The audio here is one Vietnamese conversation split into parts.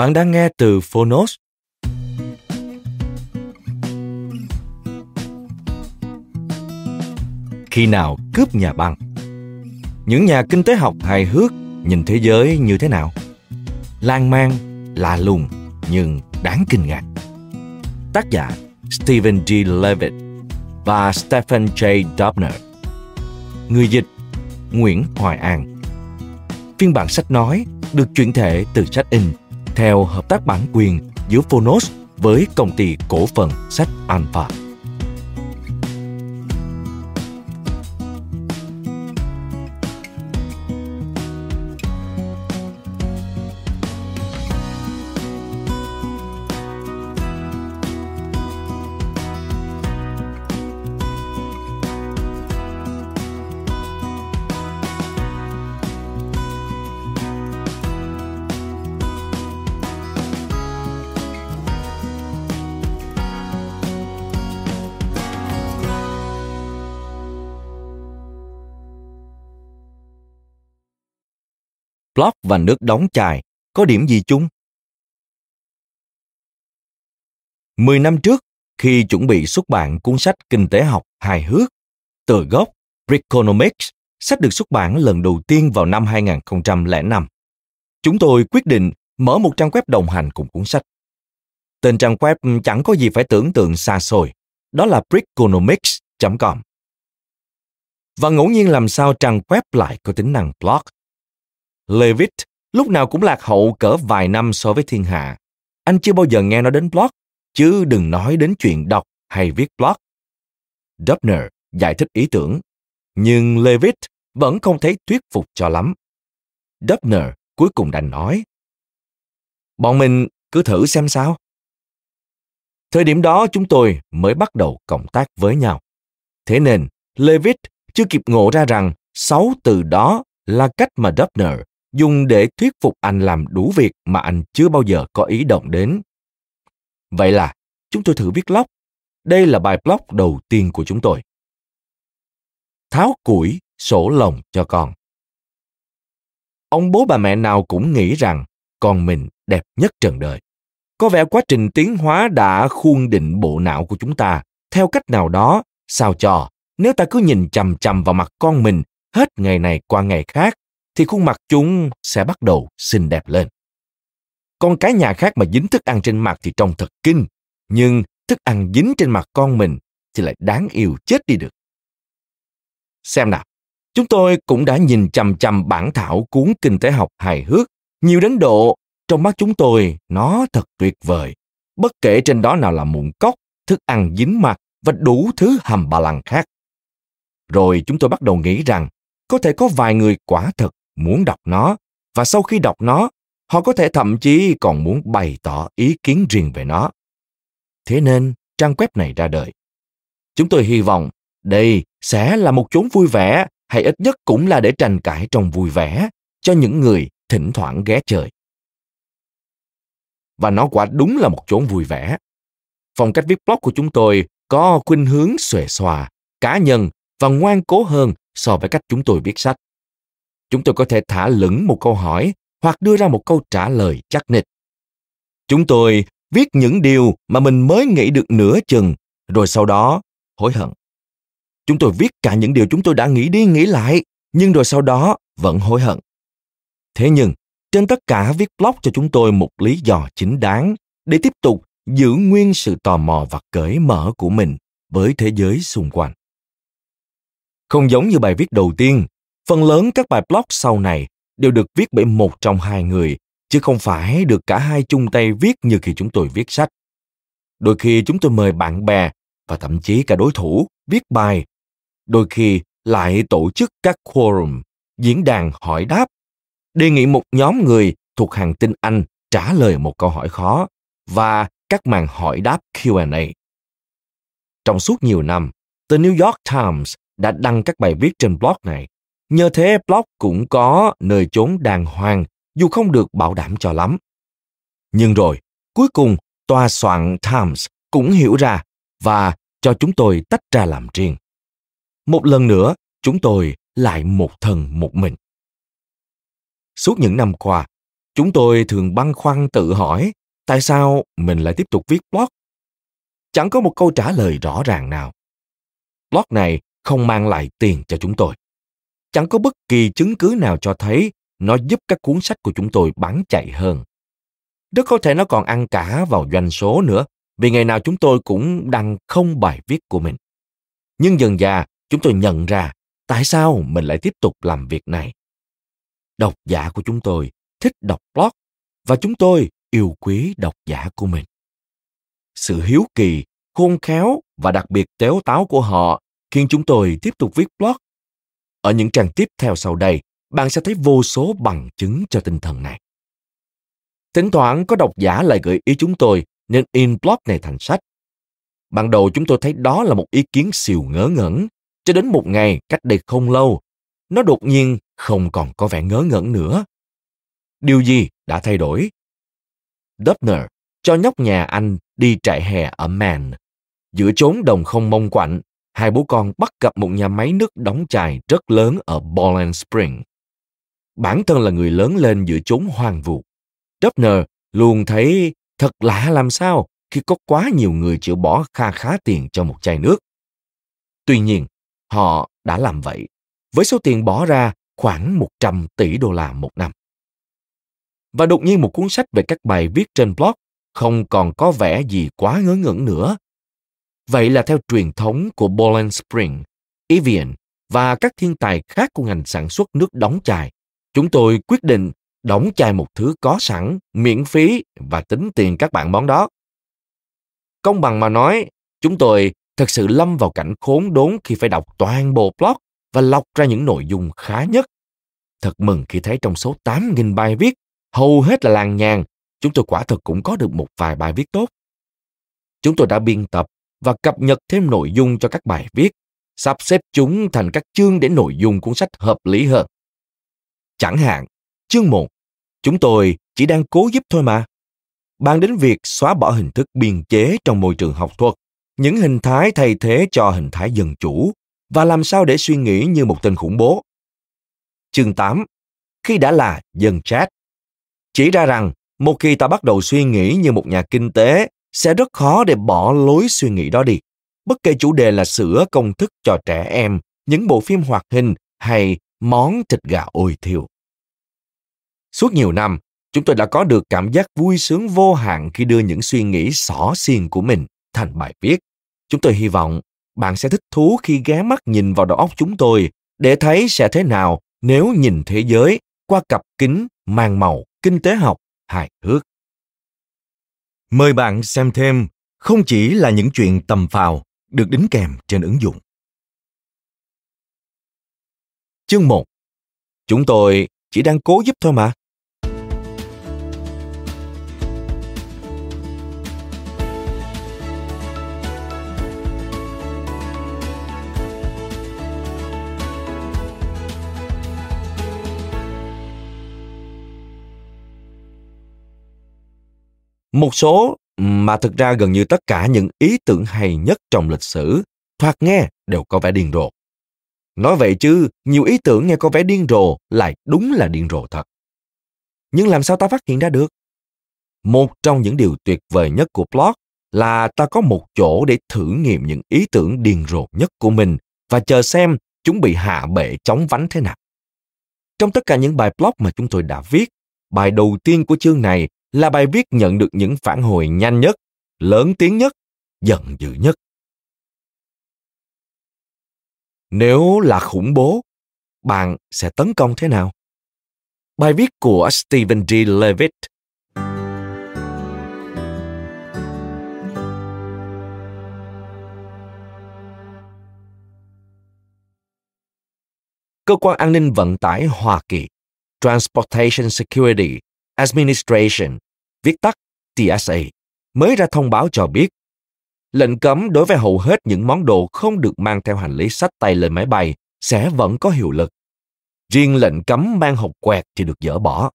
Bạn đang nghe từ Phonos. Khi nào cướp nhà băng? Những nhà kinh tế học hài hước nhìn thế giới như thế nào? Lan man, lạ lùng nhưng đáng kinh ngạc. Tác giả Stephen G. Levitt và Stephen J. Dubner. Người dịch Nguyễn Hoài An. Phiên bản sách nói được chuyển thể từ sách in theo hợp tác bản quyền giữa Phonos với công ty cổ phần sách Alpha. Lót và nước đóng chai có điểm gì chung? Mười năm trước, khi chuẩn bị xuất bản cuốn sách kinh tế học hài hước, từ gốc Brickonomics, sách được xuất bản lần đầu tiên vào năm 2005. Chúng tôi quyết định mở một trang web đồng hành cùng cuốn sách. Tên trang web chẳng có gì phải tưởng tượng xa xôi, đó là brickonomics.com. Và ngẫu nhiên làm sao trang web lại có tính năng blog Levitt lúc nào cũng lạc hậu cỡ vài năm so với thiên hạ. Anh chưa bao giờ nghe nói đến blog, chứ đừng nói đến chuyện đọc hay viết blog. Dubner giải thích ý tưởng, nhưng Levitt vẫn không thấy thuyết phục cho lắm. Dubner cuối cùng đành nói, Bọn mình cứ thử xem sao. Thời điểm đó chúng tôi mới bắt đầu cộng tác với nhau. Thế nên, Levitt chưa kịp ngộ ra rằng sáu từ đó là cách mà Dubner dùng để thuyết phục anh làm đủ việc mà anh chưa bao giờ có ý động đến. Vậy là chúng tôi thử viết blog. Đây là bài blog đầu tiên của chúng tôi. Tháo củi, sổ lồng cho con. Ông bố bà mẹ nào cũng nghĩ rằng con mình đẹp nhất trần đời. Có vẻ quá trình tiến hóa đã khuôn định bộ não của chúng ta theo cách nào đó sao cho nếu ta cứ nhìn chằm chằm vào mặt con mình hết ngày này qua ngày khác thì khuôn mặt chúng sẽ bắt đầu xinh đẹp lên. Con cái nhà khác mà dính thức ăn trên mặt thì trông thật kinh, nhưng thức ăn dính trên mặt con mình thì lại đáng yêu chết đi được. Xem nào, chúng tôi cũng đã nhìn chằm chằm bản thảo cuốn kinh tế học hài hước, nhiều đến độ trong mắt chúng tôi nó thật tuyệt vời. Bất kể trên đó nào là mụn cốc, thức ăn dính mặt và đủ thứ hầm bà lằng khác. Rồi chúng tôi bắt đầu nghĩ rằng có thể có vài người quả thật muốn đọc nó, và sau khi đọc nó, họ có thể thậm chí còn muốn bày tỏ ý kiến riêng về nó. Thế nên, trang web này ra đời. Chúng tôi hy vọng đây sẽ là một chốn vui vẻ, hay ít nhất cũng là để tranh cãi trong vui vẻ, cho những người thỉnh thoảng ghé chơi. Và nó quả đúng là một chốn vui vẻ. Phong cách viết blog của chúng tôi có khuynh hướng xuề xòa, cá nhân và ngoan cố hơn so với cách chúng tôi viết sách chúng tôi có thể thả lửng một câu hỏi hoặc đưa ra một câu trả lời chắc nịch. Chúng tôi viết những điều mà mình mới nghĩ được nửa chừng, rồi sau đó hối hận. Chúng tôi viết cả những điều chúng tôi đã nghĩ đi nghĩ lại, nhưng rồi sau đó vẫn hối hận. Thế nhưng, trên tất cả viết blog cho chúng tôi một lý do chính đáng để tiếp tục giữ nguyên sự tò mò và cởi mở của mình với thế giới xung quanh. Không giống như bài viết đầu tiên, phần lớn các bài blog sau này đều được viết bởi một trong hai người, chứ không phải được cả hai chung tay viết như khi chúng tôi viết sách. Đôi khi chúng tôi mời bạn bè và thậm chí cả đối thủ viết bài. Đôi khi lại tổ chức các forum, diễn đàn hỏi đáp, đề nghị một nhóm người thuộc hàng tinh Anh trả lời một câu hỏi khó và các màn hỏi đáp Q&A. Trong suốt nhiều năm, The New York Times đã đăng các bài viết trên blog này. Nhờ thế blog cũng có nơi trốn đàng hoàng dù không được bảo đảm cho lắm. Nhưng rồi, cuối cùng tòa soạn Times cũng hiểu ra và cho chúng tôi tách ra làm riêng. Một lần nữa, chúng tôi lại một thần một mình. Suốt những năm qua, chúng tôi thường băn khoăn tự hỏi tại sao mình lại tiếp tục viết blog. Chẳng có một câu trả lời rõ ràng nào. Blog này không mang lại tiền cho chúng tôi. Chẳng có bất kỳ chứng cứ nào cho thấy nó giúp các cuốn sách của chúng tôi bán chạy hơn. Rất có thể nó còn ăn cả vào doanh số nữa, vì ngày nào chúng tôi cũng đăng không bài viết của mình. Nhưng dần dà, chúng tôi nhận ra tại sao mình lại tiếp tục làm việc này. Độc giả của chúng tôi thích đọc blog và chúng tôi yêu quý độc giả của mình. Sự hiếu kỳ, khôn khéo và đặc biệt téo táo của họ khiến chúng tôi tiếp tục viết blog. Ở những trang tiếp theo sau đây, bạn sẽ thấy vô số bằng chứng cho tinh thần này. Thỉnh thoảng có độc giả lại gợi ý chúng tôi nên in blog này thành sách. Ban đầu chúng tôi thấy đó là một ý kiến siêu ngớ ngẩn, cho đến một ngày cách đây không lâu, nó đột nhiên không còn có vẻ ngớ ngẩn nữa. Điều gì đã thay đổi? Dubner cho nhóc nhà anh đi trại hè ở Man. Giữa chốn đồng không mông quạnh, hai bố con bắt gặp một nhà máy nước đóng chai rất lớn ở Bowling Spring. Bản thân là người lớn lên giữa chốn hoang vu. Dubner luôn thấy thật lạ làm sao khi có quá nhiều người chịu bỏ kha khá tiền cho một chai nước. Tuy nhiên, họ đã làm vậy với số tiền bỏ ra khoảng 100 tỷ đô la một năm. Và đột nhiên một cuốn sách về các bài viết trên blog không còn có vẻ gì quá ngớ ngẩn nữa. Vậy là theo truyền thống của Boland Spring, Evian và các thiên tài khác của ngành sản xuất nước đóng chai, chúng tôi quyết định đóng chai một thứ có sẵn, miễn phí và tính tiền các bạn món đó. Công bằng mà nói, chúng tôi thật sự lâm vào cảnh khốn đốn khi phải đọc toàn bộ blog và lọc ra những nội dung khá nhất. Thật mừng khi thấy trong số 8.000 bài viết, hầu hết là làng nhàn, chúng tôi quả thực cũng có được một vài bài viết tốt. Chúng tôi đã biên tập và cập nhật thêm nội dung cho các bài viết, sắp xếp chúng thành các chương để nội dung cuốn sách hợp lý hơn. Chẳng hạn, chương 1, chúng tôi chỉ đang cố giúp thôi mà. Bàn đến việc xóa bỏ hình thức biên chế trong môi trường học thuật, những hình thái thay thế cho hình thái dân chủ và làm sao để suy nghĩ như một tên khủng bố. Chương 8. Khi đã là dân chat. Chỉ ra rằng, một khi ta bắt đầu suy nghĩ như một nhà kinh tế, sẽ rất khó để bỏ lối suy nghĩ đó đi. Bất kể chủ đề là sửa công thức cho trẻ em, những bộ phim hoạt hình hay món thịt gà ôi thiêu. Suốt nhiều năm, chúng tôi đã có được cảm giác vui sướng vô hạn khi đưa những suy nghĩ xỏ xiên của mình thành bài viết. Chúng tôi hy vọng bạn sẽ thích thú khi ghé mắt nhìn vào đầu óc chúng tôi để thấy sẽ thế nào nếu nhìn thế giới qua cặp kính mang màu kinh tế học hài hước. Mời bạn xem thêm không chỉ là những chuyện tầm phào được đính kèm trên ứng dụng. Chương 1 Chúng tôi chỉ đang cố giúp thôi mà. Một số mà thực ra gần như tất cả những ý tưởng hay nhất trong lịch sử thoạt nghe đều có vẻ điên rồ. Nói vậy chứ, nhiều ý tưởng nghe có vẻ điên rồ lại đúng là điên rồ thật. Nhưng làm sao ta phát hiện ra được? Một trong những điều tuyệt vời nhất của blog là ta có một chỗ để thử nghiệm những ý tưởng điên rồ nhất của mình và chờ xem chúng bị hạ bệ chóng vánh thế nào. Trong tất cả những bài blog mà chúng tôi đã viết, bài đầu tiên của chương này là bài viết nhận được những phản hồi nhanh nhất, lớn tiếng nhất, giận dữ nhất. Nếu là khủng bố, bạn sẽ tấn công thế nào? Bài viết của Stephen D. Levitt Cơ quan an ninh vận tải Hoa Kỳ Transportation Security Administration, viết tắt TSA, mới ra thông báo cho biết lệnh cấm đối với hầu hết những món đồ không được mang theo hành lý sách tay lên máy bay sẽ vẫn có hiệu lực. Riêng lệnh cấm mang hộp quẹt thì được dỡ bỏ.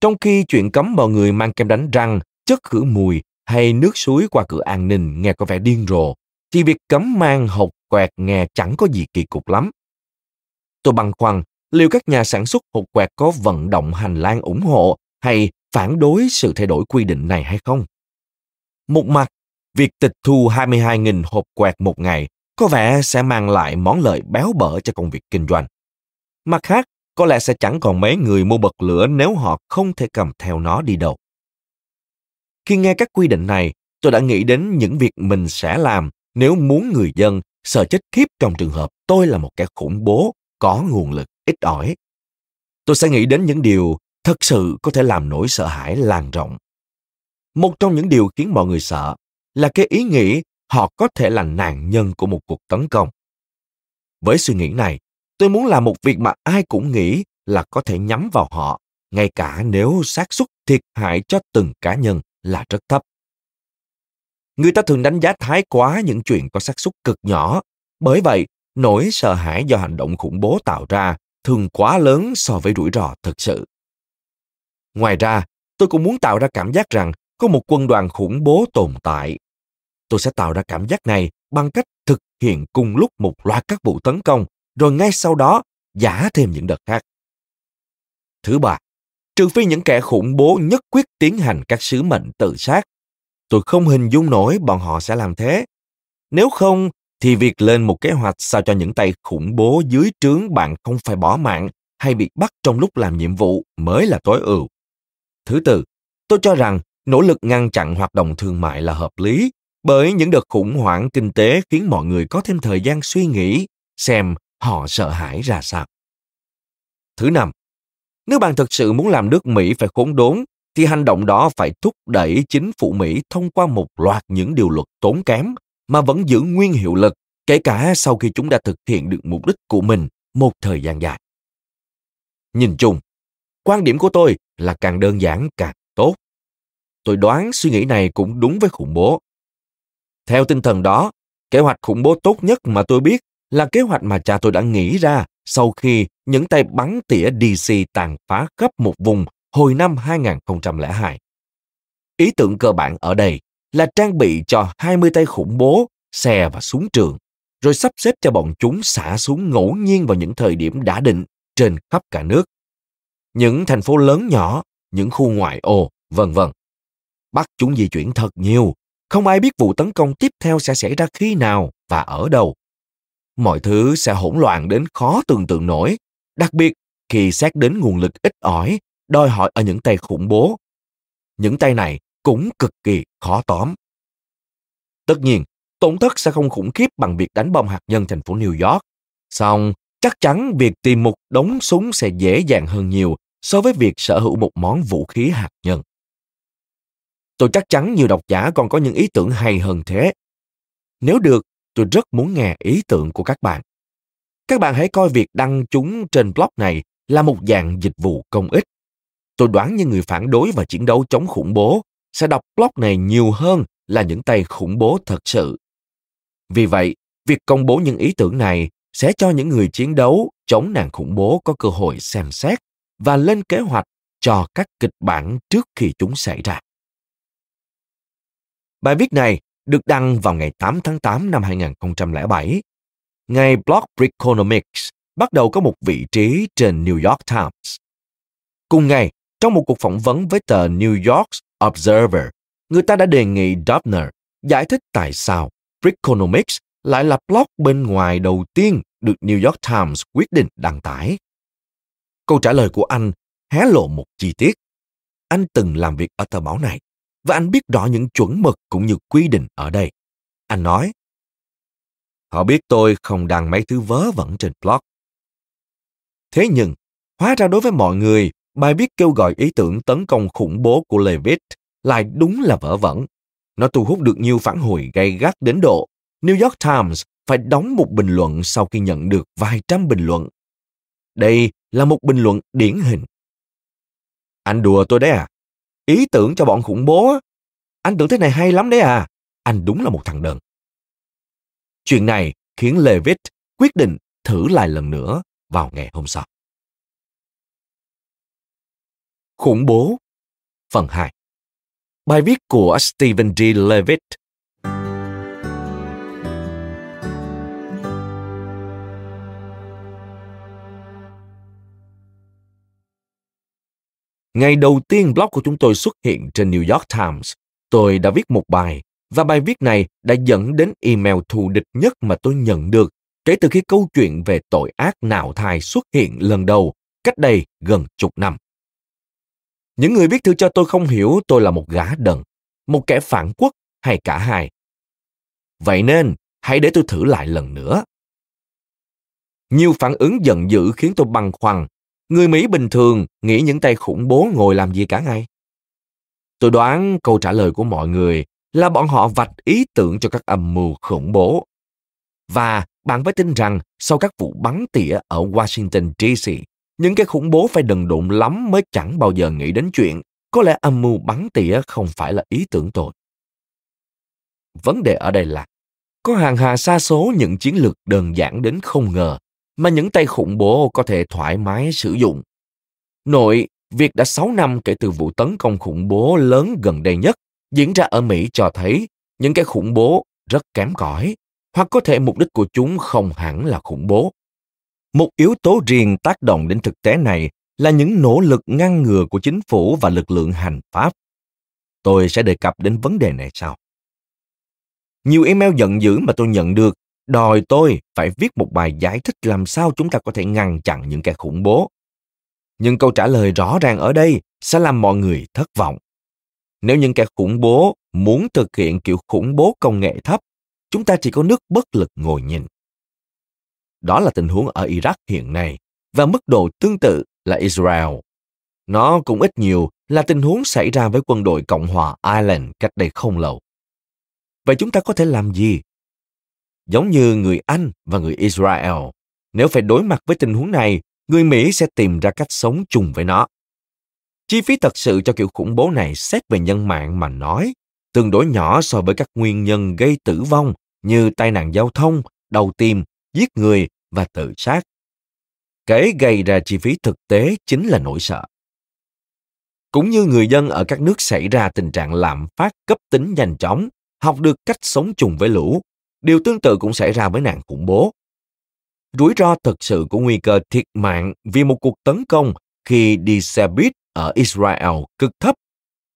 Trong khi chuyện cấm mọi người mang kem đánh răng, chất khử mùi hay nước suối qua cửa an ninh nghe có vẻ điên rồ, thì việc cấm mang hộp quẹt nghe chẳng có gì kỳ cục lắm. Tôi băn khoăn liệu các nhà sản xuất hộp quẹt có vận động hành lang ủng hộ hay phản đối sự thay đổi quy định này hay không? Một mặt, việc tịch thu 22.000 hộp quẹt một ngày có vẻ sẽ mang lại món lợi béo bở cho công việc kinh doanh. Mặt khác, có lẽ sẽ chẳng còn mấy người mua bật lửa nếu họ không thể cầm theo nó đi đâu. Khi nghe các quy định này, tôi đã nghĩ đến những việc mình sẽ làm nếu muốn người dân sợ chết khiếp trong trường hợp tôi là một kẻ khủng bố có nguồn lực ít ỏi. Tôi sẽ nghĩ đến những điều thật sự có thể làm nỗi sợ hãi lan rộng. Một trong những điều khiến mọi người sợ là cái ý nghĩ họ có thể là nạn nhân của một cuộc tấn công. Với suy nghĩ này, tôi muốn làm một việc mà ai cũng nghĩ là có thể nhắm vào họ, ngay cả nếu xác suất thiệt hại cho từng cá nhân là rất thấp. Người ta thường đánh giá thái quá những chuyện có xác suất cực nhỏ, bởi vậy nỗi sợ hãi do hành động khủng bố tạo ra thường quá lớn so với rủi ro thực sự. Ngoài ra, tôi cũng muốn tạo ra cảm giác rằng có một quân đoàn khủng bố tồn tại. Tôi sẽ tạo ra cảm giác này bằng cách thực hiện cùng lúc một loạt các vụ tấn công, rồi ngay sau đó giả thêm những đợt khác. Thứ ba, trừ phi những kẻ khủng bố nhất quyết tiến hành các sứ mệnh tự sát, tôi không hình dung nổi bọn họ sẽ làm thế. Nếu không, thì việc lên một kế hoạch sao cho những tay khủng bố dưới trướng bạn không phải bỏ mạng hay bị bắt trong lúc làm nhiệm vụ mới là tối ưu. Thứ tư, tôi cho rằng nỗ lực ngăn chặn hoạt động thương mại là hợp lý bởi những đợt khủng hoảng kinh tế khiến mọi người có thêm thời gian suy nghĩ xem họ sợ hãi ra sao. Thứ năm, nếu bạn thực sự muốn làm nước Mỹ phải khốn đốn, thì hành động đó phải thúc đẩy chính phủ Mỹ thông qua một loạt những điều luật tốn kém mà vẫn giữ nguyên hiệu lực kể cả sau khi chúng đã thực hiện được mục đích của mình một thời gian dài. Nhìn chung, quan điểm của tôi là càng đơn giản càng tốt. Tôi đoán suy nghĩ này cũng đúng với khủng bố. Theo tinh thần đó, kế hoạch khủng bố tốt nhất mà tôi biết là kế hoạch mà cha tôi đã nghĩ ra sau khi những tay bắn tỉa DC tàn phá khắp một vùng hồi năm 2002. Ý tưởng cơ bản ở đây là trang bị cho 20 tay khủng bố, xe và súng trường, rồi sắp xếp cho bọn chúng xả súng ngẫu nhiên vào những thời điểm đã định trên khắp cả nước. Những thành phố lớn nhỏ, những khu ngoại ô, vân vân. Bắt chúng di chuyển thật nhiều, không ai biết vụ tấn công tiếp theo sẽ xảy ra khi nào và ở đâu. Mọi thứ sẽ hỗn loạn đến khó tưởng tượng nổi, đặc biệt khi xét đến nguồn lực ít ỏi đòi hỏi ở những tay khủng bố. Những tay này cũng cực kỳ khó tóm. Tất nhiên, tổn thất sẽ không khủng khiếp bằng việc đánh bom hạt nhân thành phố New York. Song, chắc chắn việc tìm một đống súng sẽ dễ dàng hơn nhiều so với việc sở hữu một món vũ khí hạt nhân. Tôi chắc chắn nhiều độc giả còn có những ý tưởng hay hơn thế. Nếu được, tôi rất muốn nghe ý tưởng của các bạn. Các bạn hãy coi việc đăng chúng trên blog này là một dạng dịch vụ công ích. Tôi đoán những người phản đối và chiến đấu chống khủng bố sẽ đọc blog này nhiều hơn là những tay khủng bố thật sự. Vì vậy, việc công bố những ý tưởng này sẽ cho những người chiến đấu chống nạn khủng bố có cơ hội xem xét và lên kế hoạch cho các kịch bản trước khi chúng xảy ra. Bài viết này được đăng vào ngày 8 tháng 8 năm 2007. Ngày blog Brickonomics bắt đầu có một vị trí trên New York Times. Cùng ngày, trong một cuộc phỏng vấn với tờ New York Observer, người ta đã đề nghị Dubner giải thích tại sao Brickonomics lại là blog bên ngoài đầu tiên được New York Times quyết định đăng tải. Câu trả lời của anh hé lộ một chi tiết. Anh từng làm việc ở tờ báo này và anh biết rõ những chuẩn mực cũng như quy định ở đây. Anh nói, họ biết tôi không đăng mấy thứ vớ vẩn trên blog. Thế nhưng, hóa ra đối với mọi người, bài viết kêu gọi ý tưởng tấn công khủng bố của Levitt lại đúng là vỡ vẩn. Nó thu hút được nhiều phản hồi gay gắt đến độ New York Times phải đóng một bình luận sau khi nhận được vài trăm bình luận. Đây là một bình luận điển hình. Anh đùa tôi đấy à? Ý tưởng cho bọn khủng bố Anh tưởng thế này hay lắm đấy à? Anh đúng là một thằng đần. Chuyện này khiến Levitt quyết định thử lại lần nữa vào ngày hôm sau. Khủng bố Phần 2 Bài viết của Stephen D. Levitt Ngày đầu tiên blog của chúng tôi xuất hiện trên New York Times, tôi đã viết một bài và bài viết này đã dẫn đến email thù địch nhất mà tôi nhận được kể từ khi câu chuyện về tội ác nạo thai xuất hiện lần đầu cách đây gần chục năm. Những người viết thư cho tôi không hiểu tôi là một gã đần, một kẻ phản quốc hay cả hai. Vậy nên, hãy để tôi thử lại lần nữa. Nhiều phản ứng giận dữ khiến tôi băn khoăn Người Mỹ bình thường nghĩ những tay khủng bố ngồi làm gì cả ngày. Tôi đoán câu trả lời của mọi người là bọn họ vạch ý tưởng cho các âm mưu khủng bố. Và bạn phải tin rằng sau các vụ bắn tỉa ở Washington DC, những cái khủng bố phải đần độn lắm mới chẳng bao giờ nghĩ đến chuyện có lẽ âm mưu bắn tỉa không phải là ý tưởng tôi. Vấn đề ở đây là có hàng hà xa số những chiến lược đơn giản đến không ngờ mà những tay khủng bố có thể thoải mái sử dụng. Nội, việc đã 6 năm kể từ vụ tấn công khủng bố lớn gần đây nhất diễn ra ở Mỹ cho thấy những cái khủng bố rất kém cỏi, hoặc có thể mục đích của chúng không hẳn là khủng bố. Một yếu tố riêng tác động đến thực tế này là những nỗ lực ngăn ngừa của chính phủ và lực lượng hành pháp. Tôi sẽ đề cập đến vấn đề này sau. Nhiều email giận dữ mà tôi nhận được đòi tôi phải viết một bài giải thích làm sao chúng ta có thể ngăn chặn những kẻ khủng bố. Nhưng câu trả lời rõ ràng ở đây sẽ làm mọi người thất vọng. Nếu những kẻ khủng bố muốn thực hiện kiểu khủng bố công nghệ thấp, chúng ta chỉ có nước bất lực ngồi nhìn. Đó là tình huống ở Iraq hiện nay và mức độ tương tự là Israel. Nó cũng ít nhiều là tình huống xảy ra với quân đội Cộng hòa Ireland cách đây không lâu. Vậy chúng ta có thể làm gì Giống như người Anh và người Israel, nếu phải đối mặt với tình huống này, người Mỹ sẽ tìm ra cách sống chung với nó. Chi phí thật sự cho kiểu khủng bố này xét về nhân mạng mà nói, tương đối nhỏ so với các nguyên nhân gây tử vong như tai nạn giao thông, đầu tim, giết người và tự sát. Cái gây ra chi phí thực tế chính là nỗi sợ. Cũng như người dân ở các nước xảy ra tình trạng lạm phát cấp tính nhanh chóng, học được cách sống chung với lũ, Điều tương tự cũng xảy ra với nạn khủng bố. Rủi ro thực sự của nguy cơ thiệt mạng vì một cuộc tấn công khi đi xe buýt ở Israel cực thấp.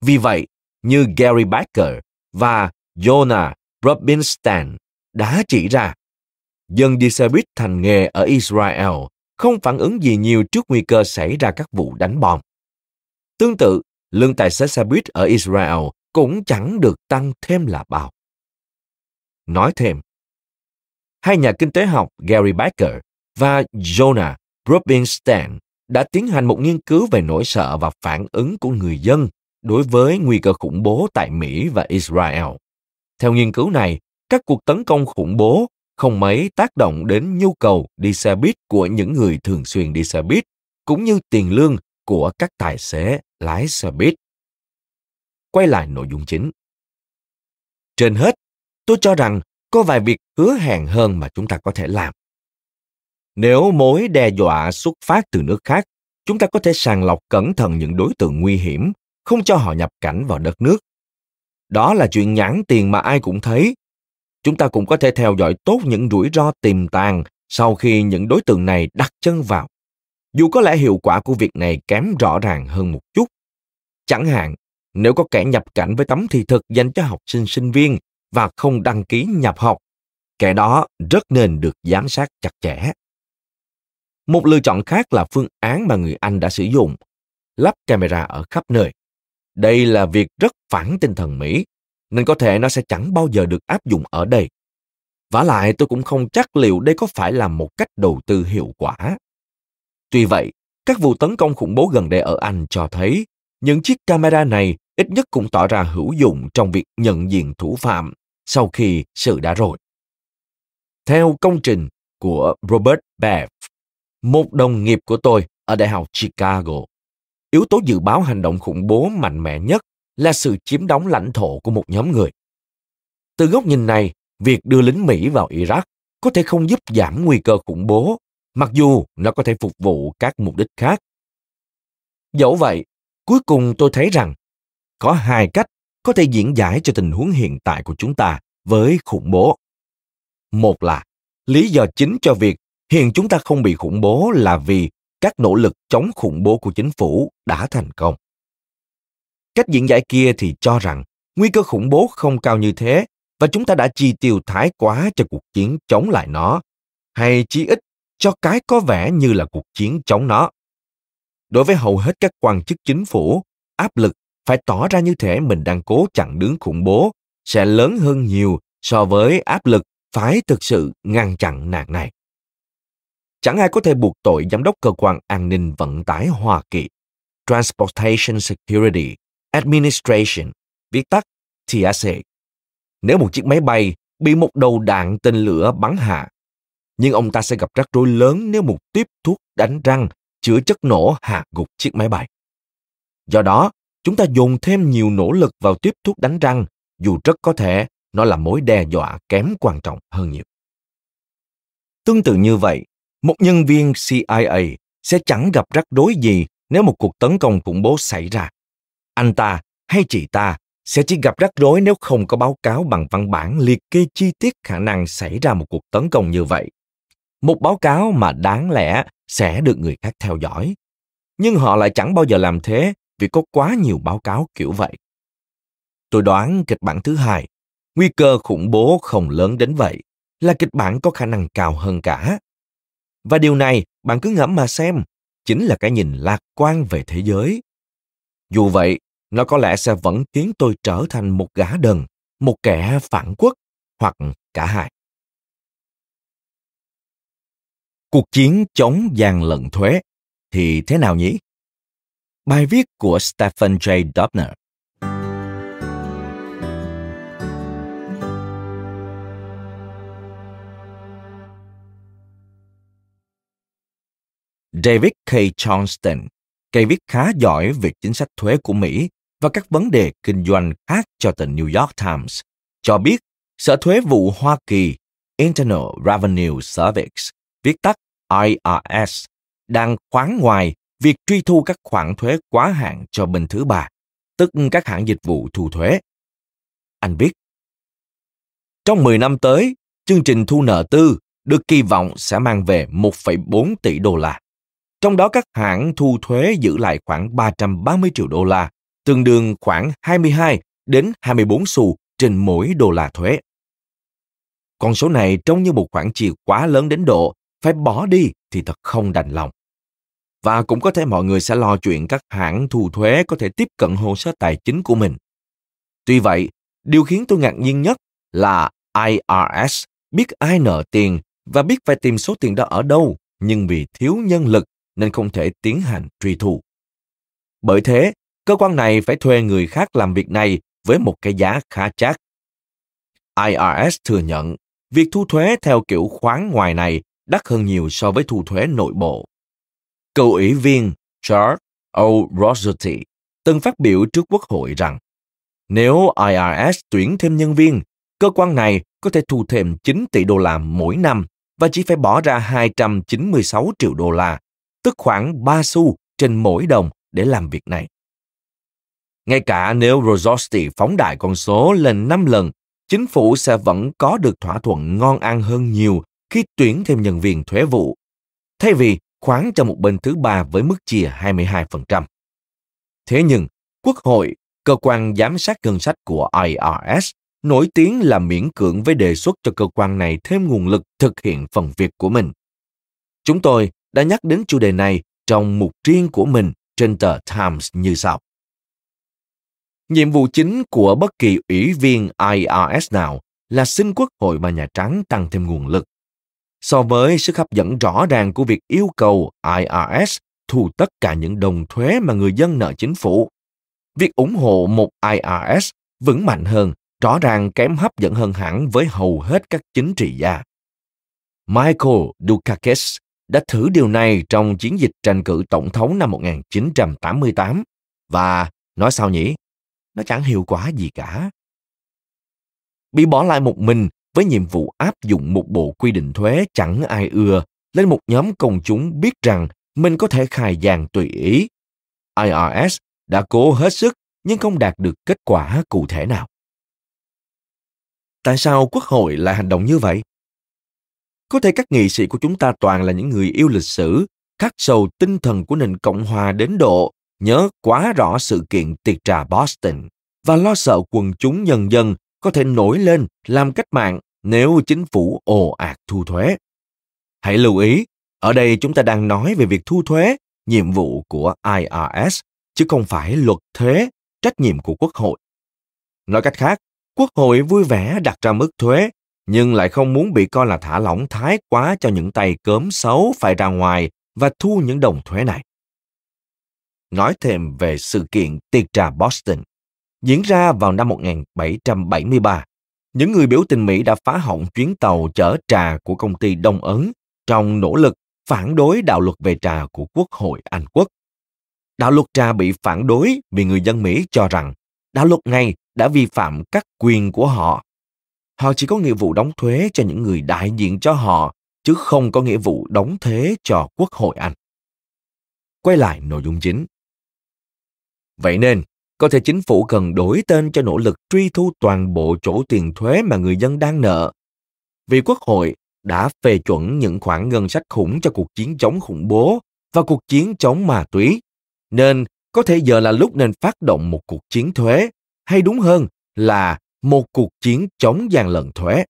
Vì vậy, như Gary Baker và Jonah Rubinstein đã chỉ ra, dân đi xe buýt thành nghề ở Israel không phản ứng gì nhiều trước nguy cơ xảy ra các vụ đánh bom. Tương tự, lương tài xế xe buýt ở Israel cũng chẳng được tăng thêm là bao nói thêm. Hai nhà kinh tế học Gary Becker và Jonah Rubinstein đã tiến hành một nghiên cứu về nỗi sợ và phản ứng của người dân đối với nguy cơ khủng bố tại Mỹ và Israel. Theo nghiên cứu này, các cuộc tấn công khủng bố không mấy tác động đến nhu cầu đi xe buýt của những người thường xuyên đi xe buýt, cũng như tiền lương của các tài xế lái xe buýt. Quay lại nội dung chính. Trên hết, tôi cho rằng có vài việc hứa hẹn hơn mà chúng ta có thể làm. Nếu mối đe dọa xuất phát từ nước khác, chúng ta có thể sàng lọc cẩn thận những đối tượng nguy hiểm, không cho họ nhập cảnh vào đất nước. Đó là chuyện nhãn tiền mà ai cũng thấy. Chúng ta cũng có thể theo dõi tốt những rủi ro tiềm tàng sau khi những đối tượng này đặt chân vào. Dù có lẽ hiệu quả của việc này kém rõ ràng hơn một chút. Chẳng hạn, nếu có kẻ nhập cảnh với tấm thị thực dành cho học sinh sinh viên và không đăng ký nhập học, kẻ đó rất nên được giám sát chặt chẽ. Một lựa chọn khác là phương án mà người Anh đã sử dụng, lắp camera ở khắp nơi. Đây là việc rất phản tinh thần Mỹ, nên có thể nó sẽ chẳng bao giờ được áp dụng ở đây. Vả lại tôi cũng không chắc liệu đây có phải là một cách đầu tư hiệu quả. Tuy vậy, các vụ tấn công khủng bố gần đây ở Anh cho thấy những chiếc camera này ít nhất cũng tỏ ra hữu dụng trong việc nhận diện thủ phạm sau khi sự đã rồi. Theo công trình của Robert Beff, một đồng nghiệp của tôi ở Đại học Chicago, yếu tố dự báo hành động khủng bố mạnh mẽ nhất là sự chiếm đóng lãnh thổ của một nhóm người. Từ góc nhìn này, việc đưa lính Mỹ vào Iraq có thể không giúp giảm nguy cơ khủng bố, mặc dù nó có thể phục vụ các mục đích khác. Dẫu vậy, cuối cùng tôi thấy rằng có hai cách có thể diễn giải cho tình huống hiện tại của chúng ta với khủng bố. Một là lý do chính cho việc hiện chúng ta không bị khủng bố là vì các nỗ lực chống khủng bố của chính phủ đã thành công. Cách diễn giải kia thì cho rằng nguy cơ khủng bố không cao như thế và chúng ta đã chi tiêu thái quá cho cuộc chiến chống lại nó, hay chí ít cho cái có vẻ như là cuộc chiến chống nó. Đối với hầu hết các quan chức chính phủ, áp lực phải tỏ ra như thể mình đang cố chặn đứng khủng bố sẽ lớn hơn nhiều so với áp lực phải thực sự ngăn chặn nạn này. Chẳng ai có thể buộc tội giám đốc cơ quan an ninh vận tải Hoa Kỳ, Transportation Security Administration, viết tắt TSA. Nếu một chiếc máy bay bị một đầu đạn tên lửa bắn hạ, nhưng ông ta sẽ gặp rắc rối lớn nếu một tiếp thuốc đánh răng chứa chất nổ hạ gục chiếc máy bay. Do đó, chúng ta dồn thêm nhiều nỗ lực vào tiếp thuốc đánh răng, dù rất có thể nó là mối đe dọa kém quan trọng hơn nhiều. Tương tự như vậy, một nhân viên CIA sẽ chẳng gặp rắc rối gì nếu một cuộc tấn công khủng bố xảy ra. Anh ta hay chị ta sẽ chỉ gặp rắc rối nếu không có báo cáo bằng văn bản liệt kê chi tiết khả năng xảy ra một cuộc tấn công như vậy. Một báo cáo mà đáng lẽ sẽ được người khác theo dõi. Nhưng họ lại chẳng bao giờ làm thế vì có quá nhiều báo cáo kiểu vậy. Tôi đoán kịch bản thứ hai, nguy cơ khủng bố không lớn đến vậy, là kịch bản có khả năng cao hơn cả. Và điều này, bạn cứ ngẫm mà xem, chính là cái nhìn lạc quan về thế giới. Dù vậy, nó có lẽ sẽ vẫn khiến tôi trở thành một gã đần, một kẻ phản quốc, hoặc cả hai. Cuộc chiến chống gian lận thuế thì thế nào nhỉ? Bài viết của Stephen J. Dubner. David K. Johnston, cây viết khá giỏi về chính sách thuế của Mỹ và các vấn đề kinh doanh khác cho tờ New York Times, cho biết Sở Thuế vụ Hoa Kỳ Internal Revenue Service, viết tắt IRS, đang khoán ngoài việc truy thu các khoản thuế quá hạn cho bên thứ ba, tức các hãng dịch vụ thu thuế. Anh biết, trong 10 năm tới, chương trình thu nợ tư được kỳ vọng sẽ mang về 1,4 tỷ đô la. Trong đó các hãng thu thuế giữ lại khoảng 330 triệu đô la, tương đương khoảng 22 đến 24 xu trên mỗi đô la thuế. Con số này trông như một khoản chi quá lớn đến độ phải bỏ đi thì thật không đành lòng. Và cũng có thể mọi người sẽ lo chuyện các hãng thu thuế có thể tiếp cận hồ sơ tài chính của mình. Tuy vậy, điều khiến tôi ngạc nhiên nhất là IRS biết ai nợ tiền và biết phải tìm số tiền đó ở đâu, nhưng vì thiếu nhân lực nên không thể tiến hành truy thu. Bởi thế, cơ quan này phải thuê người khác làm việc này với một cái giá khá chắc. IRS thừa nhận việc thu thuế theo kiểu khoán ngoài này đắt hơn nhiều so với thu thuế nội bộ. Cựu ủy viên George O. Rossetti từng phát biểu trước Quốc hội rằng nếu IRS tuyển thêm nhân viên, cơ quan này có thể thu thêm 9 tỷ đô la mỗi năm và chỉ phải bỏ ra 296 triệu đô la, tức khoảng 3 xu trên mỗi đồng để làm việc này. Ngay cả nếu Rosati phóng đại con số lên 5 lần, chính phủ sẽ vẫn có được thỏa thuận ngon ăn hơn nhiều khi tuyển thêm nhân viên thuế vụ, thay vì khoán cho một bên thứ ba với mức chia 22%. Thế nhưng, Quốc hội, cơ quan giám sát ngân sách của IRS, nổi tiếng là miễn cưỡng với đề xuất cho cơ quan này thêm nguồn lực thực hiện phần việc của mình. Chúng tôi đã nhắc đến chủ đề này trong mục riêng của mình trên tờ Times như sau. Nhiệm vụ chính của bất kỳ ủy viên IRS nào là xin Quốc hội và Nhà Trắng tăng thêm nguồn lực. So với sức hấp dẫn rõ ràng của việc yêu cầu IRS thu tất cả những đồng thuế mà người dân nợ chính phủ, việc ủng hộ một IRS vững mạnh hơn rõ ràng kém hấp dẫn hơn hẳn với hầu hết các chính trị gia. Michael Dukakis đã thử điều này trong chiến dịch tranh cử tổng thống năm 1988 và nói sao nhỉ? Nó chẳng hiệu quả gì cả. Bị bỏ lại một mình với nhiệm vụ áp dụng một bộ quy định thuế chẳng ai ưa lên một nhóm công chúng biết rằng mình có thể khai giàn tùy ý. IRS đã cố hết sức nhưng không đạt được kết quả cụ thể nào. Tại sao Quốc hội lại hành động như vậy? Có thể các nghị sĩ của chúng ta toàn là những người yêu lịch sử, khắc sâu tinh thần của nền Cộng hòa đến độ nhớ quá rõ sự kiện tiệc trà Boston và lo sợ quần chúng nhân dân có thể nổi lên làm cách mạng nếu chính phủ ồ ạt thu thuế. Hãy lưu ý, ở đây chúng ta đang nói về việc thu thuế, nhiệm vụ của IRS, chứ không phải luật thuế, trách nhiệm của Quốc hội. Nói cách khác, Quốc hội vui vẻ đặt ra mức thuế, nhưng lại không muốn bị coi là thả lỏng thái quá cho những tay cớm xấu phải ra ngoài và thu những đồng thuế này. Nói thêm về sự kiện tiệc trà Boston, diễn ra vào năm 1773. Những người biểu tình Mỹ đã phá hỏng chuyến tàu chở trà của công ty Đông Ấn trong nỗ lực phản đối đạo luật về trà của Quốc hội Anh Quốc. Đạo luật trà bị phản đối vì người dân Mỹ cho rằng đạo luật này đã vi phạm các quyền của họ. Họ chỉ có nghĩa vụ đóng thuế cho những người đại diện cho họ, chứ không có nghĩa vụ đóng thuế cho Quốc hội Anh. Quay lại nội dung chính. Vậy nên, có thể chính phủ cần đổi tên cho nỗ lực truy thu toàn bộ chỗ tiền thuế mà người dân đang nợ. Vì Quốc hội đã phê chuẩn những khoản ngân sách khủng cho cuộc chiến chống khủng bố và cuộc chiến chống ma túy, nên có thể giờ là lúc nên phát động một cuộc chiến thuế hay đúng hơn là một cuộc chiến chống gian lận thuế.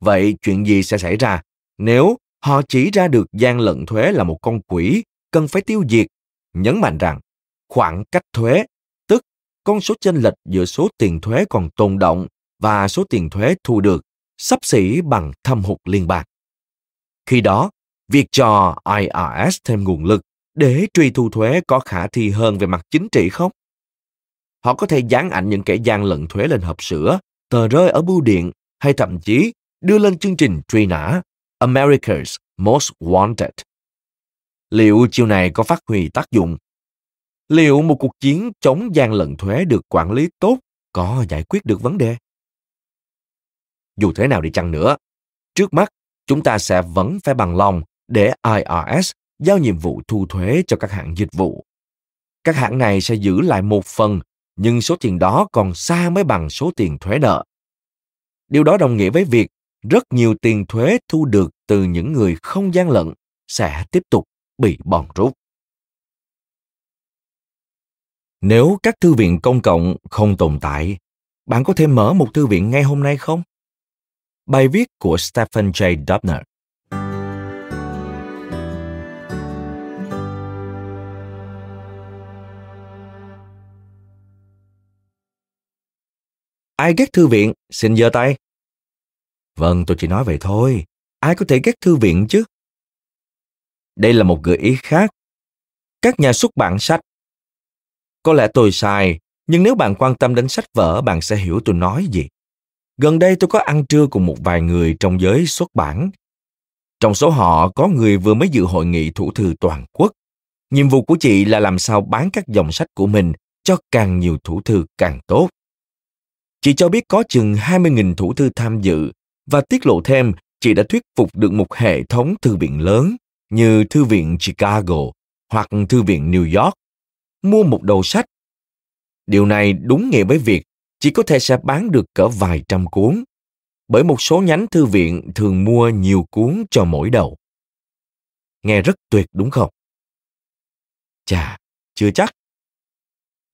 Vậy chuyện gì sẽ xảy ra nếu họ chỉ ra được gian lận thuế là một con quỷ cần phải tiêu diệt, nhấn mạnh rằng khoảng cách thuế, tức con số chênh lệch giữa số tiền thuế còn tồn động và số tiền thuế thu được sắp xỉ bằng thâm hụt liên bang. Khi đó, việc cho IRS thêm nguồn lực để truy thu thuế có khả thi hơn về mặt chính trị không? Họ có thể dán ảnh những kẻ gian lận thuế lên hộp sữa, tờ rơi ở bưu điện hay thậm chí đưa lên chương trình truy nã America's Most Wanted. Liệu chiêu này có phát huy tác dụng? Liệu một cuộc chiến chống gian lận thuế được quản lý tốt có giải quyết được vấn đề? Dù thế nào đi chăng nữa, trước mắt chúng ta sẽ vẫn phải bằng lòng để IRS giao nhiệm vụ thu thuế cho các hãng dịch vụ. Các hãng này sẽ giữ lại một phần nhưng số tiền đó còn xa mới bằng số tiền thuế nợ. Điều đó đồng nghĩa với việc rất nhiều tiền thuế thu được từ những người không gian lận sẽ tiếp tục bị bòn rút. Nếu các thư viện công cộng không tồn tại, bạn có thể mở một thư viện ngay hôm nay không? Bài viết của Stephen J. Dubner Ai ghét thư viện, xin giơ tay. Vâng, tôi chỉ nói vậy thôi. Ai có thể ghét thư viện chứ? Đây là một gợi ý khác. Các nhà xuất bản sách. Có lẽ tôi sai, nhưng nếu bạn quan tâm đến sách vở, bạn sẽ hiểu tôi nói gì. Gần đây tôi có ăn trưa cùng một vài người trong giới xuất bản. Trong số họ có người vừa mới dự hội nghị thủ thư toàn quốc. Nhiệm vụ của chị là làm sao bán các dòng sách của mình cho càng nhiều thủ thư càng tốt. Chị cho biết có chừng 20.000 thủ thư tham dự và tiết lộ thêm chị đã thuyết phục được một hệ thống thư viện lớn như Thư viện Chicago hoặc Thư viện New York mua một đầu sách. Điều này đúng nghĩa với việc chỉ có thể sẽ bán được cỡ vài trăm cuốn, bởi một số nhánh thư viện thường mua nhiều cuốn cho mỗi đầu. Nghe rất tuyệt đúng không? Chà, chưa chắc.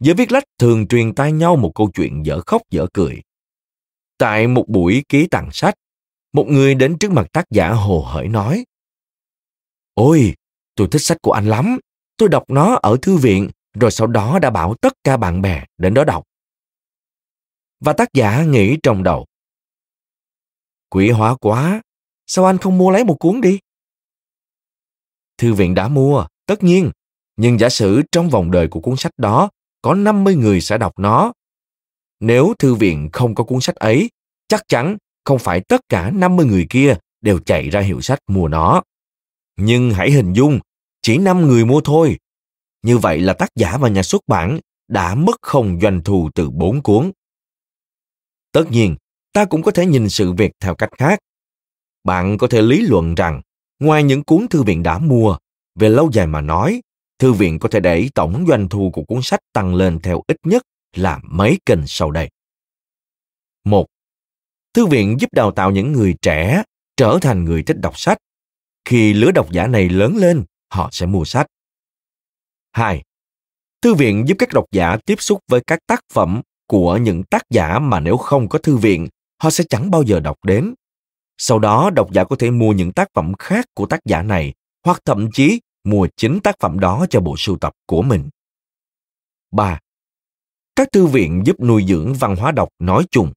Giới viết lách thường truyền tai nhau một câu chuyện dở khóc dở cười. Tại một buổi ký tặng sách, một người đến trước mặt tác giả hồ hởi nói Ôi, tôi thích sách của anh lắm. Tôi đọc nó ở thư viện, rồi sau đó đã bảo tất cả bạn bè đến đó đọc. Và tác giả nghĩ trong đầu. Quỷ hóa quá, sao anh không mua lấy một cuốn đi? Thư viện đã mua, tất nhiên, nhưng giả sử trong vòng đời của cuốn sách đó có 50 người sẽ đọc nó. Nếu thư viện không có cuốn sách ấy, chắc chắn không phải tất cả 50 người kia đều chạy ra hiệu sách mua nó. Nhưng hãy hình dung, chỉ 5 người mua thôi. Như vậy là tác giả và nhà xuất bản đã mất không doanh thu từ bốn cuốn. Tất nhiên, ta cũng có thể nhìn sự việc theo cách khác. Bạn có thể lý luận rằng, ngoài những cuốn thư viện đã mua, về lâu dài mà nói, thư viện có thể đẩy tổng doanh thu của cuốn sách tăng lên theo ít nhất là mấy kênh sau đây. Một, Thư viện giúp đào tạo những người trẻ trở thành người thích đọc sách. Khi lứa độc giả này lớn lên, họ sẽ mua sách. 2. Thư viện giúp các độc giả tiếp xúc với các tác phẩm của những tác giả mà nếu không có thư viện, họ sẽ chẳng bao giờ đọc đến. Sau đó, độc giả có thể mua những tác phẩm khác của tác giả này, hoặc thậm chí mua chính tác phẩm đó cho bộ sưu tập của mình. 3. Các thư viện giúp nuôi dưỡng văn hóa đọc nói chung.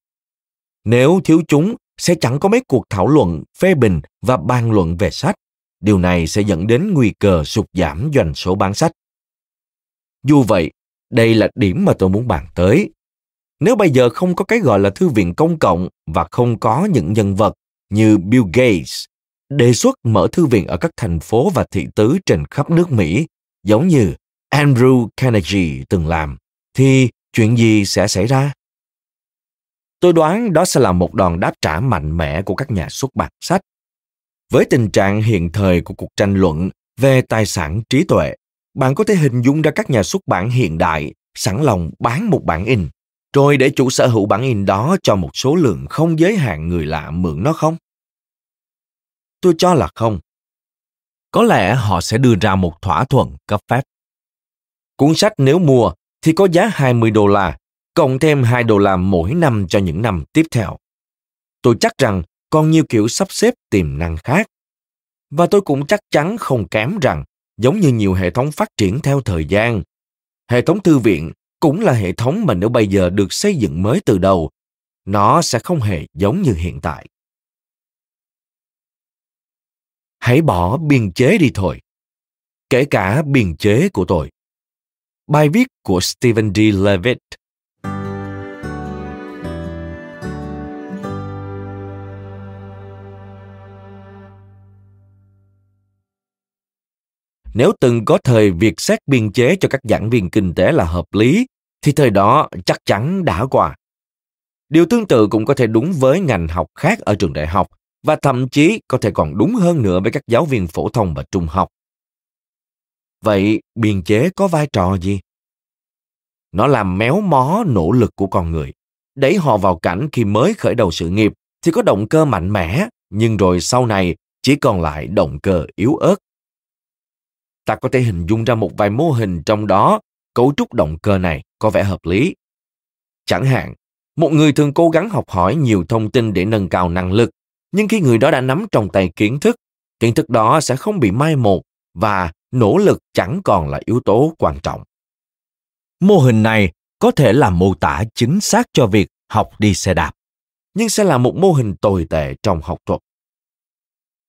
Nếu thiếu chúng, sẽ chẳng có mấy cuộc thảo luận, phê bình và bàn luận về sách. Điều này sẽ dẫn đến nguy cơ sụt giảm doanh số bán sách. Dù vậy, đây là điểm mà tôi muốn bàn tới. Nếu bây giờ không có cái gọi là thư viện công cộng và không có những nhân vật như Bill Gates đề xuất mở thư viện ở các thành phố và thị tứ trên khắp nước Mỹ, giống như Andrew Carnegie từng làm, thì chuyện gì sẽ xảy ra? Tôi đoán đó sẽ là một đòn đáp trả mạnh mẽ của các nhà xuất bản sách. Với tình trạng hiện thời của cuộc tranh luận về tài sản trí tuệ, bạn có thể hình dung ra các nhà xuất bản hiện đại sẵn lòng bán một bản in, rồi để chủ sở hữu bản in đó cho một số lượng không giới hạn người lạ mượn nó không? Tôi cho là không. Có lẽ họ sẽ đưa ra một thỏa thuận cấp phép. Cuốn sách nếu mua thì có giá 20 đô la, cộng thêm 2 đô la mỗi năm cho những năm tiếp theo. Tôi chắc rằng còn nhiều kiểu sắp xếp tiềm năng khác. Và tôi cũng chắc chắn không kém rằng, giống như nhiều hệ thống phát triển theo thời gian, hệ thống thư viện cũng là hệ thống mà nếu bây giờ được xây dựng mới từ đầu, nó sẽ không hề giống như hiện tại. Hãy bỏ biên chế đi thôi. Kể cả biên chế của tôi. Bài viết của Stephen D. Levitt Nếu từng có thời việc xét biên chế cho các giảng viên kinh tế là hợp lý, thì thời đó chắc chắn đã qua. Điều tương tự cũng có thể đúng với ngành học khác ở trường đại học và thậm chí có thể còn đúng hơn nữa với các giáo viên phổ thông và trung học. Vậy biên chế có vai trò gì? Nó làm méo mó nỗ lực của con người, đẩy họ vào cảnh khi mới khởi đầu sự nghiệp thì có động cơ mạnh mẽ, nhưng rồi sau này chỉ còn lại động cơ yếu ớt. Ta có thể hình dung ra một vài mô hình trong đó cấu trúc động cơ này có vẻ hợp lý. Chẳng hạn, một người thường cố gắng học hỏi nhiều thông tin để nâng cao năng lực, nhưng khi người đó đã nắm trong tay kiến thức, kiến thức đó sẽ không bị mai một và nỗ lực chẳng còn là yếu tố quan trọng. Mô hình này có thể là mô tả chính xác cho việc học đi xe đạp, nhưng sẽ là một mô hình tồi tệ trong học thuật.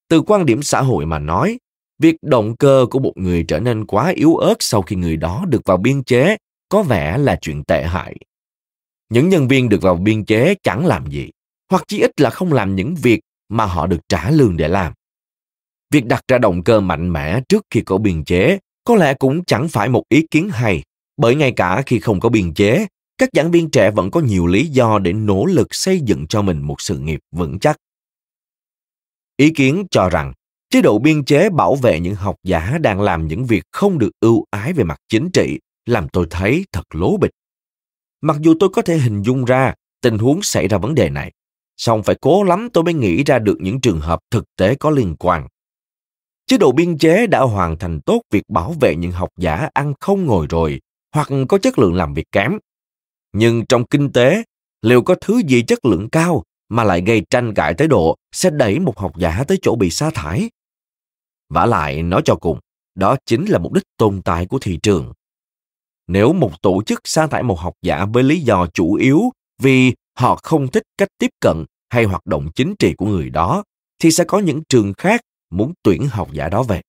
Từ quan điểm xã hội mà nói, việc động cơ của một người trở nên quá yếu ớt sau khi người đó được vào biên chế có vẻ là chuyện tệ hại. Những nhân viên được vào biên chế chẳng làm gì, hoặc chí ít là không làm những việc mà họ được trả lương để làm. Việc đặt ra động cơ mạnh mẽ trước khi có biên chế có lẽ cũng chẳng phải một ý kiến hay, bởi ngay cả khi không có biên chế, các giảng viên trẻ vẫn có nhiều lý do để nỗ lực xây dựng cho mình một sự nghiệp vững chắc. Ý kiến cho rằng chế độ biên chế bảo vệ những học giả đang làm những việc không được ưu ái về mặt chính trị làm tôi thấy thật lố bịch. Mặc dù tôi có thể hình dung ra tình huống xảy ra vấn đề này, song phải cố lắm tôi mới nghĩ ra được những trường hợp thực tế có liên quan. Chế độ biên chế đã hoàn thành tốt việc bảo vệ những học giả ăn không ngồi rồi hoặc có chất lượng làm việc kém. Nhưng trong kinh tế, liệu có thứ gì chất lượng cao mà lại gây tranh cãi tới độ sẽ đẩy một học giả tới chỗ bị sa thải. Vả lại nói cho cùng, đó chính là mục đích tồn tại của thị trường. Nếu một tổ chức sa thải một học giả với lý do chủ yếu vì họ không thích cách tiếp cận hay hoạt động chính trị của người đó, thì sẽ có những trường khác muốn tuyển học giả đó về.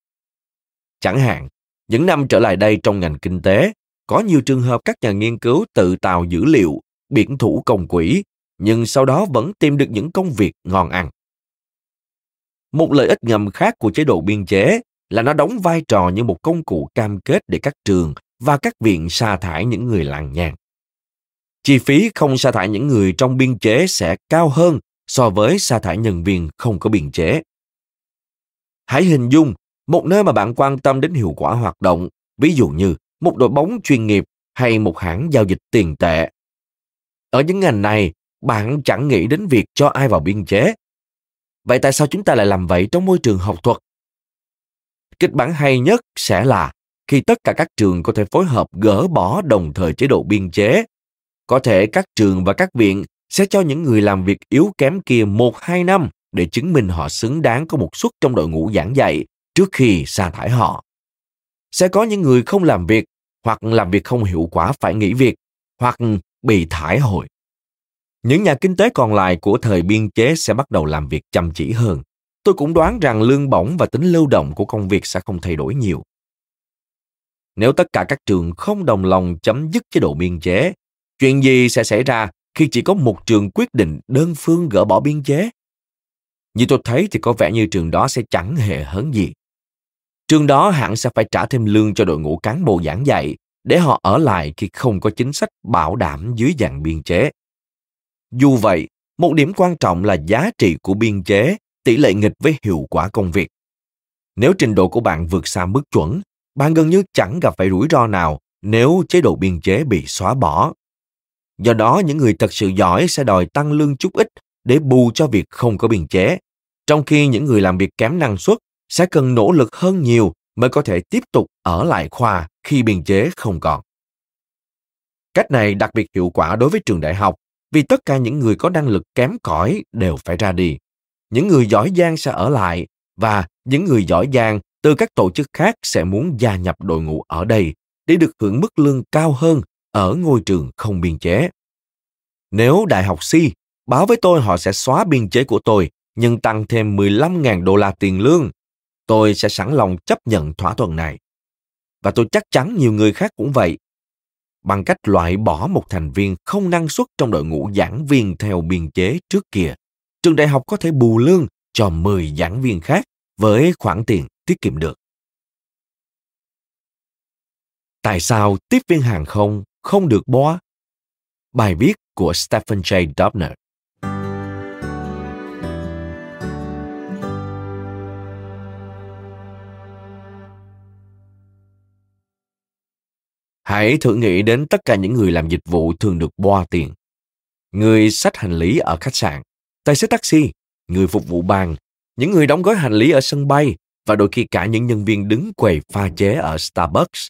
Chẳng hạn, những năm trở lại đây trong ngành kinh tế, có nhiều trường hợp các nhà nghiên cứu tự tạo dữ liệu, biển thủ công quỹ, nhưng sau đó vẫn tìm được những công việc ngon ăn. Một lợi ích ngầm khác của chế độ biên chế là nó đóng vai trò như một công cụ cam kết để các trường và các viện sa thải những người làng nhàn. Chi phí không sa thải những người trong biên chế sẽ cao hơn so với sa thải nhân viên không có biên chế. Hãy hình dung một nơi mà bạn quan tâm đến hiệu quả hoạt động, ví dụ như một đội bóng chuyên nghiệp hay một hãng giao dịch tiền tệ. Ở những ngành này, bạn chẳng nghĩ đến việc cho ai vào biên chế. Vậy tại sao chúng ta lại làm vậy trong môi trường học thuật? Kịch bản hay nhất sẽ là khi tất cả các trường có thể phối hợp gỡ bỏ đồng thời chế độ biên chế. Có thể các trường và các viện sẽ cho những người làm việc yếu kém kia một, hai năm để chứng minh họ xứng đáng có một suất trong đội ngũ giảng dạy trước khi sa thải họ. Sẽ có những người không làm việc hoặc làm việc không hiệu quả phải nghỉ việc hoặc bị thải hồi. Những nhà kinh tế còn lại của thời biên chế sẽ bắt đầu làm việc chăm chỉ hơn. Tôi cũng đoán rằng lương bổng và tính lưu động của công việc sẽ không thay đổi nhiều. Nếu tất cả các trường không đồng lòng chấm dứt chế độ biên chế, chuyện gì sẽ xảy ra khi chỉ có một trường quyết định đơn phương gỡ bỏ biên chế? Như tôi thấy thì có vẻ như trường đó sẽ chẳng hề hấn gì. Trường đó hẳn sẽ phải trả thêm lương cho đội ngũ cán bộ giảng dạy để họ ở lại khi không có chính sách bảo đảm dưới dạng biên chế. Dù vậy, một điểm quan trọng là giá trị của biên chế tỷ lệ nghịch với hiệu quả công việc. Nếu trình độ của bạn vượt xa mức chuẩn, bạn gần như chẳng gặp phải rủi ro nào nếu chế độ biên chế bị xóa bỏ. Do đó, những người thật sự giỏi sẽ đòi tăng lương chút ít để bù cho việc không có biên chế, trong khi những người làm việc kém năng suất sẽ cần nỗ lực hơn nhiều mới có thể tiếp tục ở lại khoa khi biên chế không còn. Cách này đặc biệt hiệu quả đối với trường đại học vì tất cả những người có năng lực kém cỏi đều phải ra đi. Những người giỏi giang sẽ ở lại và những người giỏi giang từ các tổ chức khác sẽ muốn gia nhập đội ngũ ở đây để được hưởng mức lương cao hơn ở ngôi trường không biên chế. Nếu Đại học C báo với tôi họ sẽ xóa biên chế của tôi nhưng tăng thêm 15.000 đô la tiền lương, tôi sẽ sẵn lòng chấp nhận thỏa thuận này. Và tôi chắc chắn nhiều người khác cũng vậy. Bằng cách loại bỏ một thành viên không năng suất trong đội ngũ giảng viên theo biên chế trước kia, trường đại học có thể bù lương cho 10 giảng viên khác với khoản tiền tiết kiệm được. Tại sao tiếp viên hàng không không được boa? Bài viết của Stephen J. Dobner. Hãy thử nghĩ đến tất cả những người làm dịch vụ thường được boa tiền. Người sách hành lý ở khách sạn, tài xế taxi, người phục vụ bàn, những người đóng gói hành lý ở sân bay và đôi khi cả những nhân viên đứng quầy pha chế ở Starbucks.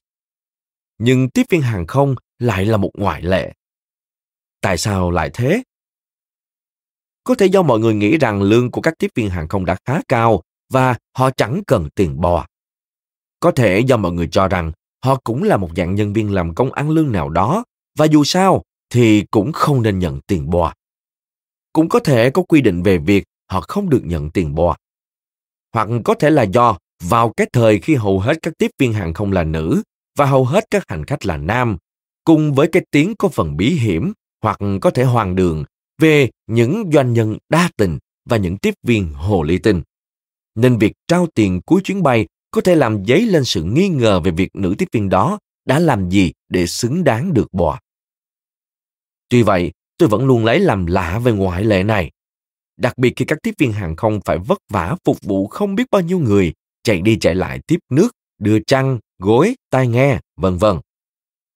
Nhưng tiếp viên hàng không lại là một ngoại lệ. Tại sao lại thế? Có thể do mọi người nghĩ rằng lương của các tiếp viên hàng không đã khá cao và họ chẳng cần tiền bò. Có thể do mọi người cho rằng họ cũng là một dạng nhân viên làm công ăn lương nào đó và dù sao thì cũng không nên nhận tiền bò. Cũng có thể có quy định về việc họ không được nhận tiền bò. Hoặc có thể là do vào cái thời khi hầu hết các tiếp viên hàng không là nữ và hầu hết các hành khách là nam, cùng với cái tiếng có phần bí hiểm hoặc có thể hoàng đường về những doanh nhân đa tình và những tiếp viên hồ ly tinh. Nên việc trao tiền cuối chuyến bay có thể làm dấy lên sự nghi ngờ về việc nữ tiếp viên đó đã làm gì để xứng đáng được bò. Tuy vậy, tôi vẫn luôn lấy làm lạ về ngoại lệ này. Đặc biệt khi các tiếp viên hàng không phải vất vả phục vụ không biết bao nhiêu người, chạy đi chạy lại tiếp nước, đưa chăn, gối, tai nghe, vân vân.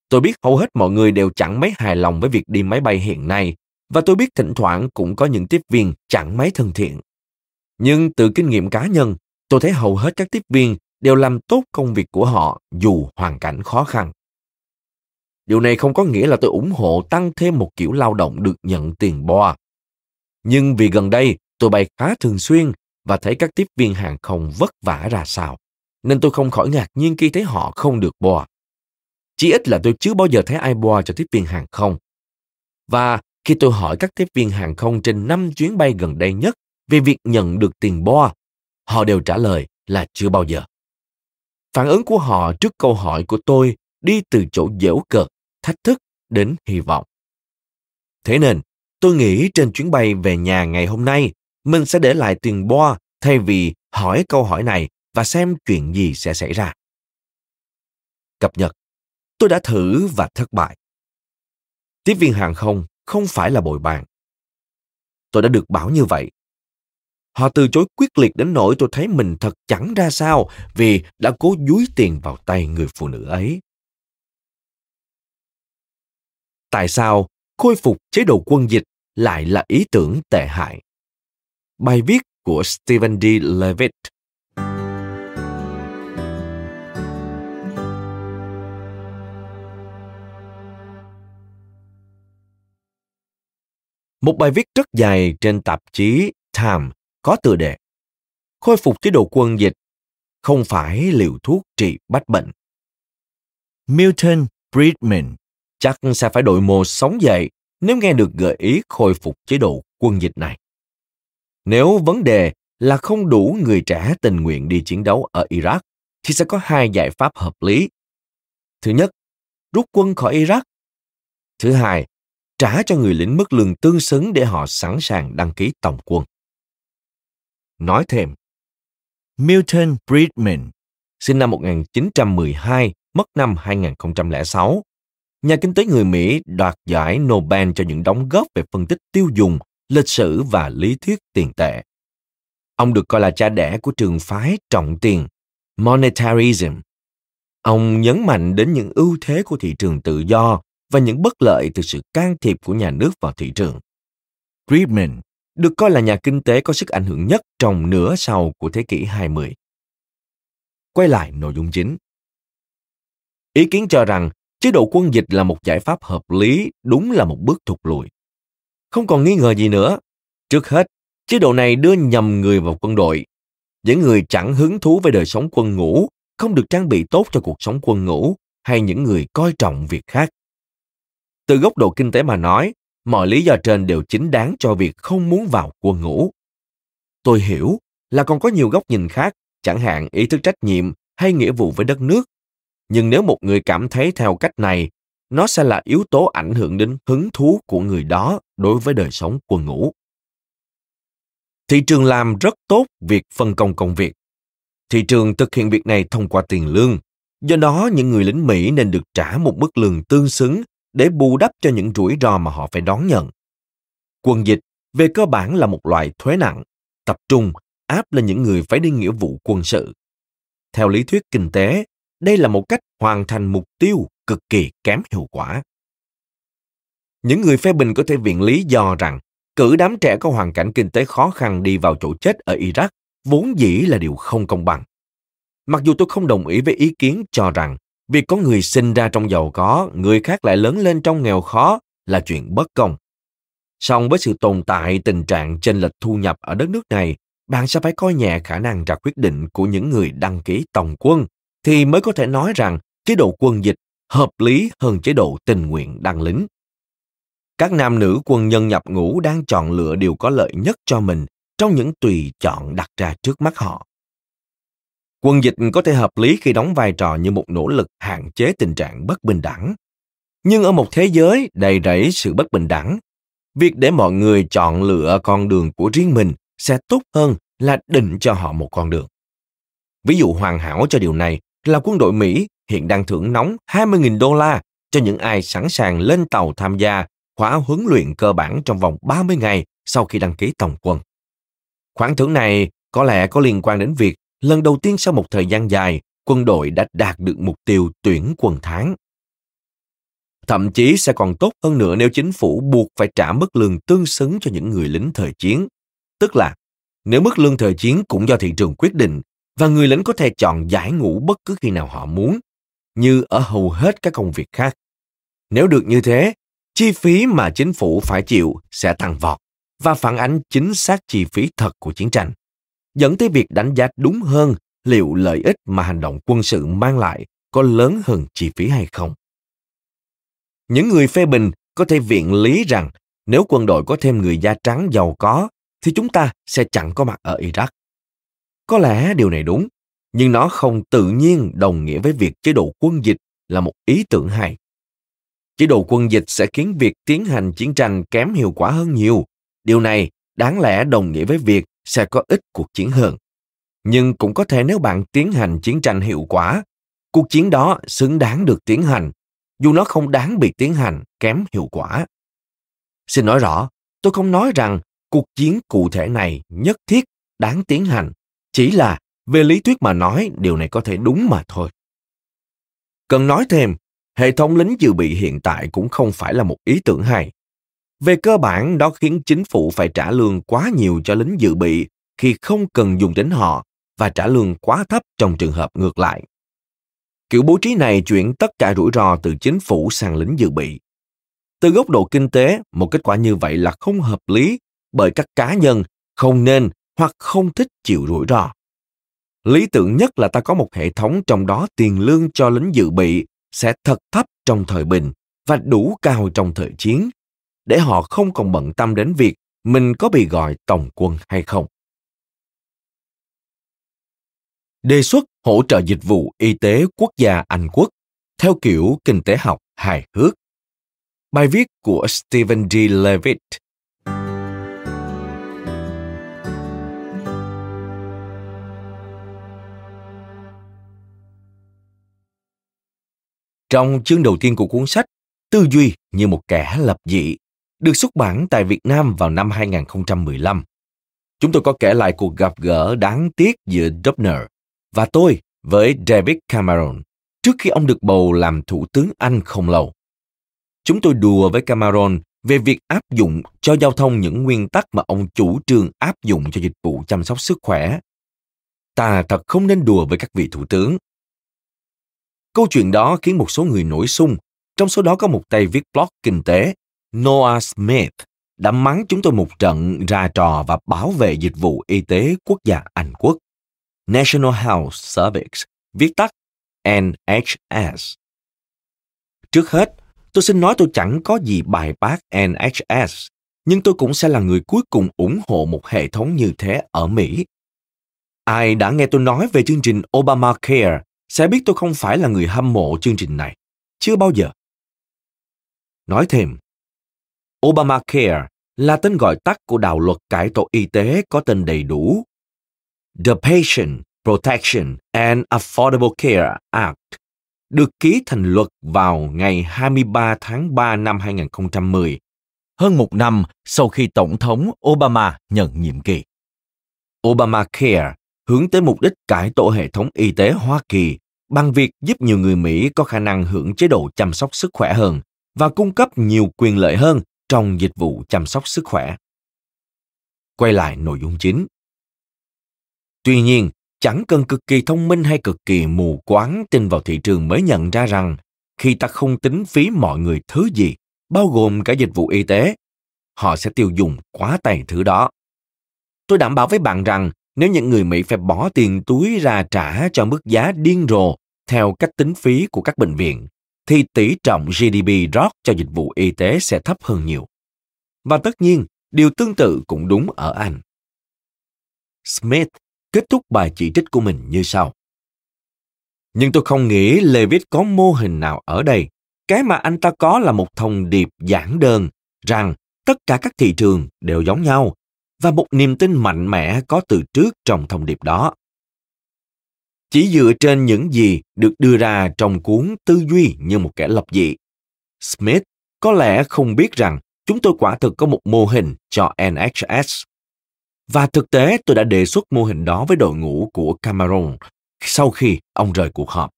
Tôi biết hầu hết mọi người đều chẳng mấy hài lòng với việc đi máy bay hiện nay, và tôi biết thỉnh thoảng cũng có những tiếp viên chẳng mấy thân thiện. Nhưng từ kinh nghiệm cá nhân, tôi thấy hầu hết các tiếp viên đều làm tốt công việc của họ dù hoàn cảnh khó khăn. điều này không có nghĩa là tôi ủng hộ tăng thêm một kiểu lao động được nhận tiền bo. Nhưng vì gần đây tôi bay khá thường xuyên và thấy các tiếp viên hàng không vất vả ra sao, nên tôi không khỏi ngạc nhiên khi thấy họ không được bo. Chỉ ít là tôi chưa bao giờ thấy ai bo cho tiếp viên hàng không. Và khi tôi hỏi các tiếp viên hàng không trên 5 chuyến bay gần đây nhất về việc nhận được tiền bo, họ đều trả lời là chưa bao giờ. Phản ứng của họ trước câu hỏi của tôi đi từ chỗ dễu cợt, thách thức đến hy vọng. Thế nên, tôi nghĩ trên chuyến bay về nhà ngày hôm nay, mình sẽ để lại tiền bo thay vì hỏi câu hỏi này và xem chuyện gì sẽ xảy ra. Cập nhật. Tôi đã thử và thất bại. Tiếp viên hàng không không phải là bồi bàn. Tôi đã được bảo như vậy Họ từ chối quyết liệt đến nỗi tôi thấy mình thật chẳng ra sao vì đã cố dúi tiền vào tay người phụ nữ ấy. Tại sao khôi phục chế độ quân dịch lại là ý tưởng tệ hại? Bài viết của Stephen D. Levitt Một bài viết rất dài trên tạp chí Time có tựa đề Khôi phục chế độ quân dịch không phải liều thuốc trị bách bệnh. Milton Friedman chắc sẽ phải đội mồ sống dậy nếu nghe được gợi ý khôi phục chế độ quân dịch này. Nếu vấn đề là không đủ người trẻ tình nguyện đi chiến đấu ở Iraq, thì sẽ có hai giải pháp hợp lý. Thứ nhất, rút quân khỏi Iraq. Thứ hai, trả cho người lính mức lương tương xứng để họ sẵn sàng đăng ký tổng quân nói thêm. Milton Friedman, sinh năm 1912, mất năm 2006, nhà kinh tế người Mỹ đoạt giải Nobel cho những đóng góp về phân tích tiêu dùng, lịch sử và lý thuyết tiền tệ. Ông được coi là cha đẻ của trường phái trọng tiền, monetarism. Ông nhấn mạnh đến những ưu thế của thị trường tự do và những bất lợi từ sự can thiệp của nhà nước vào thị trường. Friedman được coi là nhà kinh tế có sức ảnh hưởng nhất trong nửa sau của thế kỷ 20. Quay lại nội dung chính. Ý kiến cho rằng chế độ quân dịch là một giải pháp hợp lý đúng là một bước thụt lùi. Không còn nghi ngờ gì nữa. Trước hết, chế độ này đưa nhầm người vào quân đội. Những người chẳng hứng thú với đời sống quân ngũ, không được trang bị tốt cho cuộc sống quân ngũ, hay những người coi trọng việc khác. Từ góc độ kinh tế mà nói, mọi lý do trên đều chính đáng cho việc không muốn vào quân ngũ. Tôi hiểu là còn có nhiều góc nhìn khác, chẳng hạn ý thức trách nhiệm hay nghĩa vụ với đất nước. Nhưng nếu một người cảm thấy theo cách này, nó sẽ là yếu tố ảnh hưởng đến hứng thú của người đó đối với đời sống quân ngũ. Thị trường làm rất tốt việc phân công công việc. Thị trường thực hiện việc này thông qua tiền lương. Do đó, những người lính Mỹ nên được trả một mức lương tương xứng để bù đắp cho những rủi ro mà họ phải đón nhận. Quân dịch về cơ bản là một loại thuế nặng, tập trung áp lên những người phải đi nghĩa vụ quân sự. Theo lý thuyết kinh tế, đây là một cách hoàn thành mục tiêu cực kỳ kém hiệu quả. Những người phê bình có thể viện lý do rằng cử đám trẻ có hoàn cảnh kinh tế khó khăn đi vào chỗ chết ở Iraq vốn dĩ là điều không công bằng. Mặc dù tôi không đồng ý với ý kiến cho rằng Việc có người sinh ra trong giàu có, người khác lại lớn lên trong nghèo khó là chuyện bất công. Song với sự tồn tại tình trạng chênh lệch thu nhập ở đất nước này, bạn sẽ phải coi nhẹ khả năng ra quyết định của những người đăng ký tổng quân, thì mới có thể nói rằng chế độ quân dịch hợp lý hơn chế độ tình nguyện đăng lính. Các nam nữ quân nhân nhập ngũ đang chọn lựa điều có lợi nhất cho mình trong những tùy chọn đặt ra trước mắt họ. Quân dịch có thể hợp lý khi đóng vai trò như một nỗ lực hạn chế tình trạng bất bình đẳng. Nhưng ở một thế giới đầy rẫy sự bất bình đẳng, việc để mọi người chọn lựa con đường của riêng mình sẽ tốt hơn là định cho họ một con đường. Ví dụ hoàn hảo cho điều này là quân đội Mỹ hiện đang thưởng nóng 20.000 đô la cho những ai sẵn sàng lên tàu tham gia khóa huấn luyện cơ bản trong vòng 30 ngày sau khi đăng ký tổng quân. Khoản thưởng này có lẽ có liên quan đến việc lần đầu tiên sau một thời gian dài, quân đội đã đạt được mục tiêu tuyển quân tháng. Thậm chí sẽ còn tốt hơn nữa nếu chính phủ buộc phải trả mức lương tương xứng cho những người lính thời chiến. Tức là, nếu mức lương thời chiến cũng do thị trường quyết định và người lính có thể chọn giải ngũ bất cứ khi nào họ muốn, như ở hầu hết các công việc khác. Nếu được như thế, chi phí mà chính phủ phải chịu sẽ tăng vọt và phản ánh chính xác chi phí thật của chiến tranh, dẫn tới việc đánh giá đúng hơn liệu lợi ích mà hành động quân sự mang lại có lớn hơn chi phí hay không. Những người phê bình có thể viện lý rằng nếu quân đội có thêm người da trắng giàu có thì chúng ta sẽ chẳng có mặt ở Iraq. Có lẽ điều này đúng, nhưng nó không tự nhiên đồng nghĩa với việc chế độ quân dịch là một ý tưởng hay. Chế độ quân dịch sẽ khiến việc tiến hành chiến tranh kém hiệu quả hơn nhiều. Điều này đáng lẽ đồng nghĩa với việc sẽ có ít cuộc chiến hơn. Nhưng cũng có thể nếu bạn tiến hành chiến tranh hiệu quả, cuộc chiến đó xứng đáng được tiến hành, dù nó không đáng bị tiến hành kém hiệu quả. Xin nói rõ, tôi không nói rằng cuộc chiến cụ thể này nhất thiết đáng tiến hành, chỉ là về lý thuyết mà nói điều này có thể đúng mà thôi. Cần nói thêm, hệ thống lính dự bị hiện tại cũng không phải là một ý tưởng hay. Về cơ bản, đó khiến chính phủ phải trả lương quá nhiều cho lính dự bị khi không cần dùng đến họ và trả lương quá thấp trong trường hợp ngược lại. Kiểu bố trí này chuyển tất cả rủi ro từ chính phủ sang lính dự bị. Từ góc độ kinh tế, một kết quả như vậy là không hợp lý bởi các cá nhân không nên hoặc không thích chịu rủi ro. Lý tưởng nhất là ta có một hệ thống trong đó tiền lương cho lính dự bị sẽ thật thấp trong thời bình và đủ cao trong thời chiến, để họ không còn bận tâm đến việc mình có bị gọi tổng quân hay không. Đề xuất hỗ trợ dịch vụ y tế quốc gia Anh Quốc theo kiểu kinh tế học hài hước. Bài viết của Stephen D. Levitt Trong chương đầu tiên của cuốn sách, Tư duy như một kẻ lập dị, được xuất bản tại Việt Nam vào năm 2015. Chúng tôi có kể lại cuộc gặp gỡ đáng tiếc giữa Dubner và tôi với David Cameron trước khi ông được bầu làm thủ tướng Anh không lâu. Chúng tôi đùa với Cameron về việc áp dụng cho giao thông những nguyên tắc mà ông chủ trương áp dụng cho dịch vụ chăm sóc sức khỏe. Ta thật không nên đùa với các vị thủ tướng. Câu chuyện đó khiến một số người nổi sung, trong số đó có một tay viết blog kinh tế, Noah Smith, đã mắng chúng tôi một trận ra trò và bảo vệ dịch vụ y tế quốc gia Anh quốc. National Health Service, viết tắt NHS. Trước hết, tôi xin nói tôi chẳng có gì bài bác NHS, nhưng tôi cũng sẽ là người cuối cùng ủng hộ một hệ thống như thế ở Mỹ. Ai đã nghe tôi nói về chương trình Obamacare sẽ biết tôi không phải là người hâm mộ chương trình này. Chưa bao giờ. Nói thêm, Obamacare là tên gọi tắt của đạo luật cải tổ y tế có tên đầy đủ The Patient Protection and Affordable Care Act được ký thành luật vào ngày 23 tháng 3 năm 2010, hơn một năm sau khi Tổng thống Obama nhận nhiệm kỳ. Obamacare hướng tới mục đích cải tổ hệ thống y tế Hoa Kỳ bằng việc giúp nhiều người Mỹ có khả năng hưởng chế độ chăm sóc sức khỏe hơn và cung cấp nhiều quyền lợi hơn trong dịch vụ chăm sóc sức khỏe. Quay lại nội dung chính. Tuy nhiên, chẳng cần cực kỳ thông minh hay cực kỳ mù quáng tin vào thị trường mới nhận ra rằng khi ta không tính phí mọi người thứ gì, bao gồm cả dịch vụ y tế, họ sẽ tiêu dùng quá tài thứ đó. Tôi đảm bảo với bạn rằng nếu những người Mỹ phải bỏ tiền túi ra trả cho mức giá điên rồ theo cách tính phí của các bệnh viện, thì tỷ trọng GDP rót cho dịch vụ y tế sẽ thấp hơn nhiều. Và tất nhiên, điều tương tự cũng đúng ở Anh. Smith kết thúc bài chỉ trích của mình như sau. Nhưng tôi không nghĩ Levitt có mô hình nào ở đây. Cái mà anh ta có là một thông điệp giản đơn rằng tất cả các thị trường đều giống nhau và một niềm tin mạnh mẽ có từ trước trong thông điệp đó. Chỉ dựa trên những gì được đưa ra trong cuốn Tư duy như một kẻ lập dị, Smith có lẽ không biết rằng chúng tôi quả thực có một mô hình cho NHS và thực tế tôi đã đề xuất mô hình đó với đội ngũ của Cameron sau khi ông rời cuộc họp.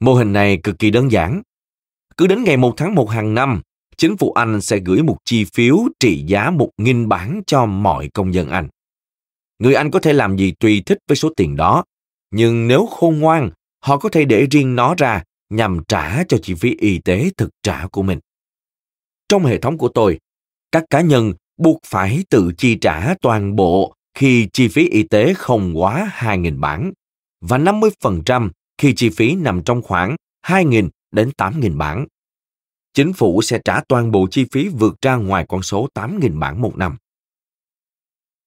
Mô hình này cực kỳ đơn giản. Cứ đến ngày 1 tháng 1 hàng năm, chính phủ Anh sẽ gửi một chi phiếu trị giá 1.000 bảng cho mọi công dân Anh. Người Anh có thể làm gì tùy thích với số tiền đó, nhưng nếu khôn ngoan, họ có thể để riêng nó ra nhằm trả cho chi phí y tế thực trả của mình. Trong hệ thống của tôi, các cá nhân buộc phải tự chi trả toàn bộ khi chi phí y tế không quá 2.000 bảng và 50% khi chi phí nằm trong khoảng 2.000 đến 8.000 bảng. Chính phủ sẽ trả toàn bộ chi phí vượt ra ngoài con số 8.000 bảng một năm.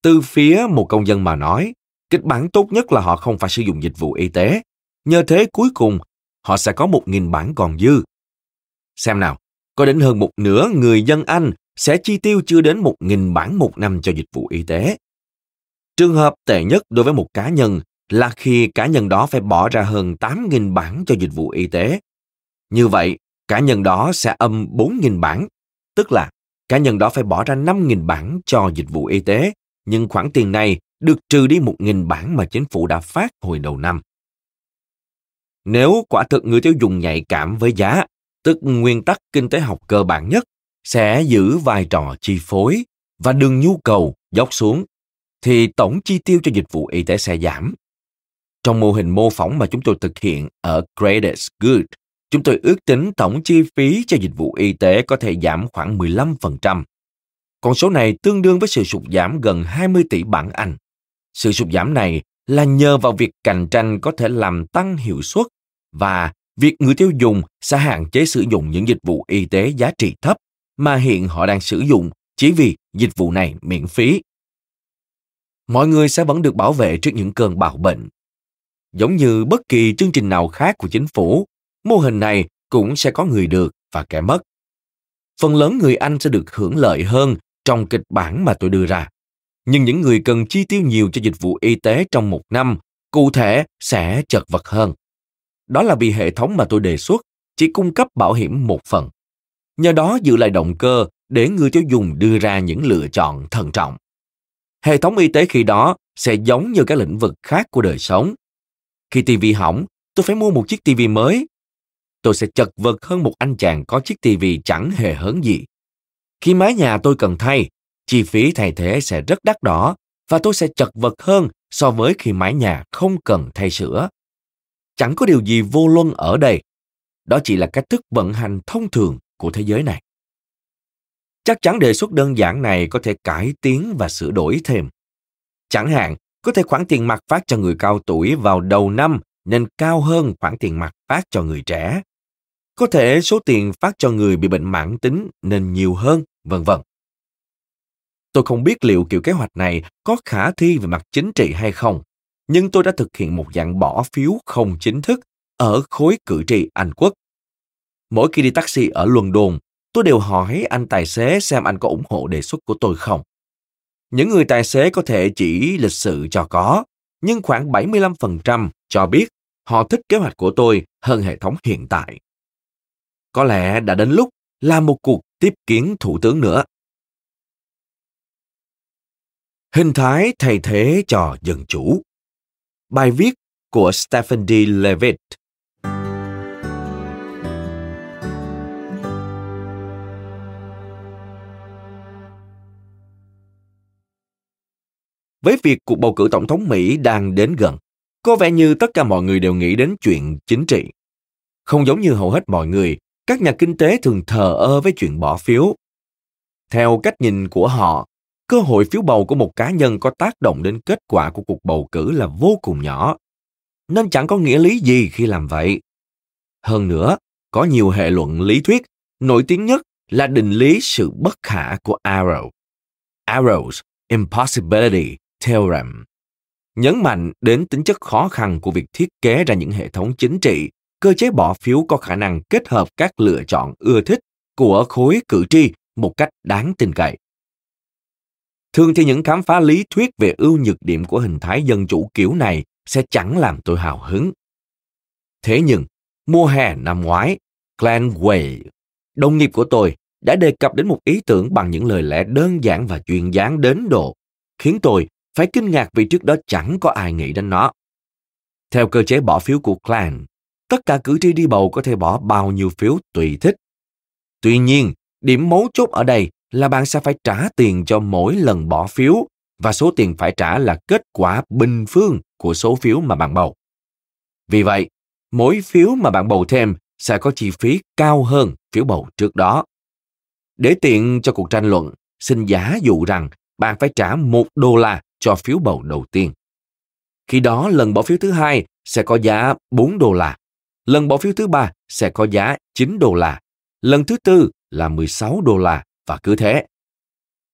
Từ phía một công dân mà nói, kịch bản tốt nhất là họ không phải sử dụng dịch vụ y tế. Nhờ thế cuối cùng, họ sẽ có 1.000 bản còn dư. Xem nào, có đến hơn một nửa người dân Anh sẽ chi tiêu chưa đến 1.000 bản một năm cho dịch vụ y tế. Trường hợp tệ nhất đối với một cá nhân là khi cá nhân đó phải bỏ ra hơn 8.000 bản cho dịch vụ y tế. Như vậy, cá nhân đó sẽ âm 4.000 bản, tức là cá nhân đó phải bỏ ra 5.000 bản cho dịch vụ y tế, nhưng khoản tiền này được trừ đi 1.000 bản mà chính phủ đã phát hồi đầu năm. Nếu quả thực người tiêu dùng nhạy cảm với giá, tức nguyên tắc kinh tế học cơ bản nhất, sẽ giữ vai trò chi phối và đường nhu cầu dốc xuống, thì tổng chi tiêu cho dịch vụ y tế sẽ giảm. Trong mô hình mô phỏng mà chúng tôi thực hiện ở Greatest Good, chúng tôi ước tính tổng chi phí cho dịch vụ y tế có thể giảm khoảng 15%. Con số này tương đương với sự sụt giảm gần 20 tỷ bảng Anh. Sự sụt giảm này là nhờ vào việc cạnh tranh có thể làm tăng hiệu suất và việc người tiêu dùng sẽ hạn chế sử dụng những dịch vụ y tế giá trị thấp mà hiện họ đang sử dụng chỉ vì dịch vụ này miễn phí. Mọi người sẽ vẫn được bảo vệ trước những cơn bạo bệnh. Giống như bất kỳ chương trình nào khác của chính phủ, mô hình này cũng sẽ có người được và kẻ mất. Phần lớn người Anh sẽ được hưởng lợi hơn trong kịch bản mà tôi đưa ra. Nhưng những người cần chi tiêu nhiều cho dịch vụ y tế trong một năm, cụ thể sẽ chật vật hơn. Đó là vì hệ thống mà tôi đề xuất chỉ cung cấp bảo hiểm một phần. Nhờ đó giữ lại động cơ để người tiêu dùng đưa ra những lựa chọn thận trọng. Hệ thống y tế khi đó sẽ giống như các lĩnh vực khác của đời sống. Khi tivi hỏng, tôi phải mua một chiếc tivi mới. Tôi sẽ chật vật hơn một anh chàng có chiếc tivi chẳng hề hớn gì. Khi mái nhà tôi cần thay, chi phí thay thế sẽ rất đắt đỏ và tôi sẽ chật vật hơn so với khi mái nhà không cần thay sửa. Chẳng có điều gì vô luân ở đây. Đó chỉ là cách thức vận hành thông thường của thế giới này. Chắc chắn đề xuất đơn giản này có thể cải tiến và sửa đổi thêm. Chẳng hạn, có thể khoản tiền mặt phát cho người cao tuổi vào đầu năm nên cao hơn khoản tiền mặt phát cho người trẻ. Có thể số tiền phát cho người bị bệnh mãn tính nên nhiều hơn, vân vân. Tôi không biết liệu kiểu kế hoạch này có khả thi về mặt chính trị hay không, nhưng tôi đã thực hiện một dạng bỏ phiếu không chính thức ở khối cử tri Anh quốc. Mỗi khi đi taxi ở London, tôi đều hỏi anh tài xế xem anh có ủng hộ đề xuất của tôi không. Những người tài xế có thể chỉ lịch sự cho có, nhưng khoảng 75% cho biết họ thích kế hoạch của tôi hơn hệ thống hiện tại. Có lẽ đã đến lúc làm một cuộc tiếp kiến thủ tướng nữa. Hình thái thay thế cho dân chủ Bài viết của Stephen D. Levitt Với việc cuộc bầu cử tổng thống Mỹ đang đến gần, có vẻ như tất cả mọi người đều nghĩ đến chuyện chính trị. Không giống như hầu hết mọi người, các nhà kinh tế thường thờ ơ với chuyện bỏ phiếu. Theo cách nhìn của họ, cơ hội phiếu bầu của một cá nhân có tác động đến kết quả của cuộc bầu cử là vô cùng nhỏ, nên chẳng có nghĩa lý gì khi làm vậy. Hơn nữa, có nhiều hệ luận lý thuyết, nổi tiếng nhất là định lý sự bất khả của Arrow. Arrow's Impossibility Theorem nhấn mạnh đến tính chất khó khăn của việc thiết kế ra những hệ thống chính trị, cơ chế bỏ phiếu có khả năng kết hợp các lựa chọn ưa thích của khối cử tri một cách đáng tin cậy. Thường thì những khám phá lý thuyết về ưu nhược điểm của hình thái dân chủ kiểu này sẽ chẳng làm tôi hào hứng. Thế nhưng, mùa hè năm ngoái, Glenn Way, đồng nghiệp của tôi, đã đề cập đến một ý tưởng bằng những lời lẽ đơn giản và duyên dáng đến độ, khiến tôi phải kinh ngạc vì trước đó chẳng có ai nghĩ đến nó. Theo cơ chế bỏ phiếu của Clan, tất cả cử tri đi bầu có thể bỏ bao nhiêu phiếu tùy thích. Tuy nhiên, điểm mấu chốt ở đây là bạn sẽ phải trả tiền cho mỗi lần bỏ phiếu và số tiền phải trả là kết quả bình phương của số phiếu mà bạn bầu. Vì vậy, mỗi phiếu mà bạn bầu thêm sẽ có chi phí cao hơn phiếu bầu trước đó. Để tiện cho cuộc tranh luận, xin giả dụ rằng bạn phải trả một đô la cho phiếu bầu đầu tiên. Khi đó lần bỏ phiếu thứ hai sẽ có giá 4 đô la, lần bỏ phiếu thứ ba sẽ có giá 9 đô la, lần thứ tư là 16 đô la và cứ thế.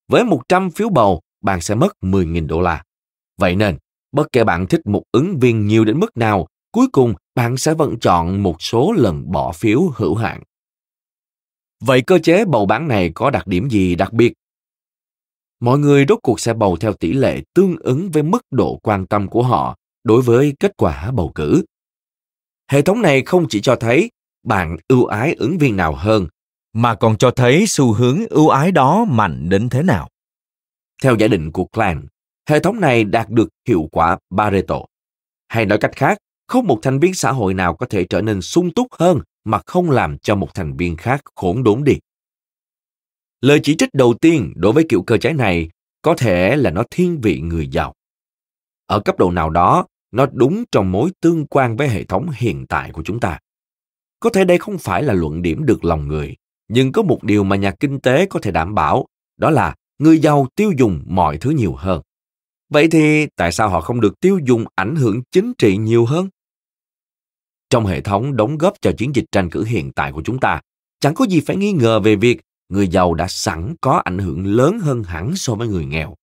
Với 100 phiếu bầu, bạn sẽ mất 10.000 đô la. Vậy nên, bất kể bạn thích một ứng viên nhiều đến mức nào, cuối cùng bạn sẽ vẫn chọn một số lần bỏ phiếu hữu hạn. Vậy cơ chế bầu bán này có đặc điểm gì đặc biệt? Mọi người rốt cuộc sẽ bầu theo tỷ lệ tương ứng với mức độ quan tâm của họ đối với kết quả bầu cử. Hệ thống này không chỉ cho thấy bạn ưu ái ứng viên nào hơn, mà còn cho thấy xu hướng ưu ái đó mạnh đến thế nào. Theo giả định của Klein, hệ thống này đạt được hiệu quả Pareto. Hay nói cách khác, không một thành viên xã hội nào có thể trở nên sung túc hơn mà không làm cho một thành viên khác khốn đốn đi. Lời chỉ trích đầu tiên đối với kiểu cơ chế này có thể là nó thiên vị người giàu. Ở cấp độ nào đó, nó đúng trong mối tương quan với hệ thống hiện tại của chúng ta. Có thể đây không phải là luận điểm được lòng người, nhưng có một điều mà nhà kinh tế có thể đảm bảo, đó là người giàu tiêu dùng mọi thứ nhiều hơn. Vậy thì tại sao họ không được tiêu dùng ảnh hưởng chính trị nhiều hơn? Trong hệ thống đóng góp cho chiến dịch tranh cử hiện tại của chúng ta, chẳng có gì phải nghi ngờ về việc người giàu đã sẵn có ảnh hưởng lớn hơn hẳn so với người nghèo.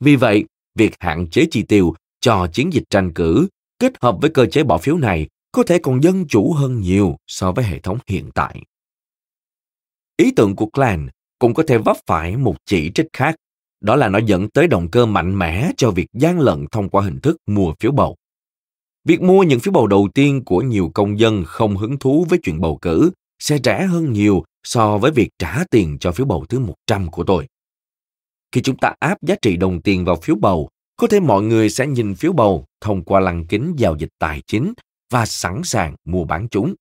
Vì vậy, việc hạn chế chi tiêu cho chiến dịch tranh cử kết hợp với cơ chế bỏ phiếu này có thể còn dân chủ hơn nhiều so với hệ thống hiện tại. Ý tưởng của Klein cũng có thể vấp phải một chỉ trích khác, đó là nó dẫn tới động cơ mạnh mẽ cho việc gian lận thông qua hình thức mua phiếu bầu. Việc mua những phiếu bầu đầu tiên của nhiều công dân không hứng thú với chuyện bầu cử sẽ rẻ hơn nhiều so với việc trả tiền cho phiếu bầu thứ 100 của tôi. Khi chúng ta áp giá trị đồng tiền vào phiếu bầu, có thể mọi người sẽ nhìn phiếu bầu thông qua lăng kính giao dịch tài chính và sẵn sàng mua bán chúng.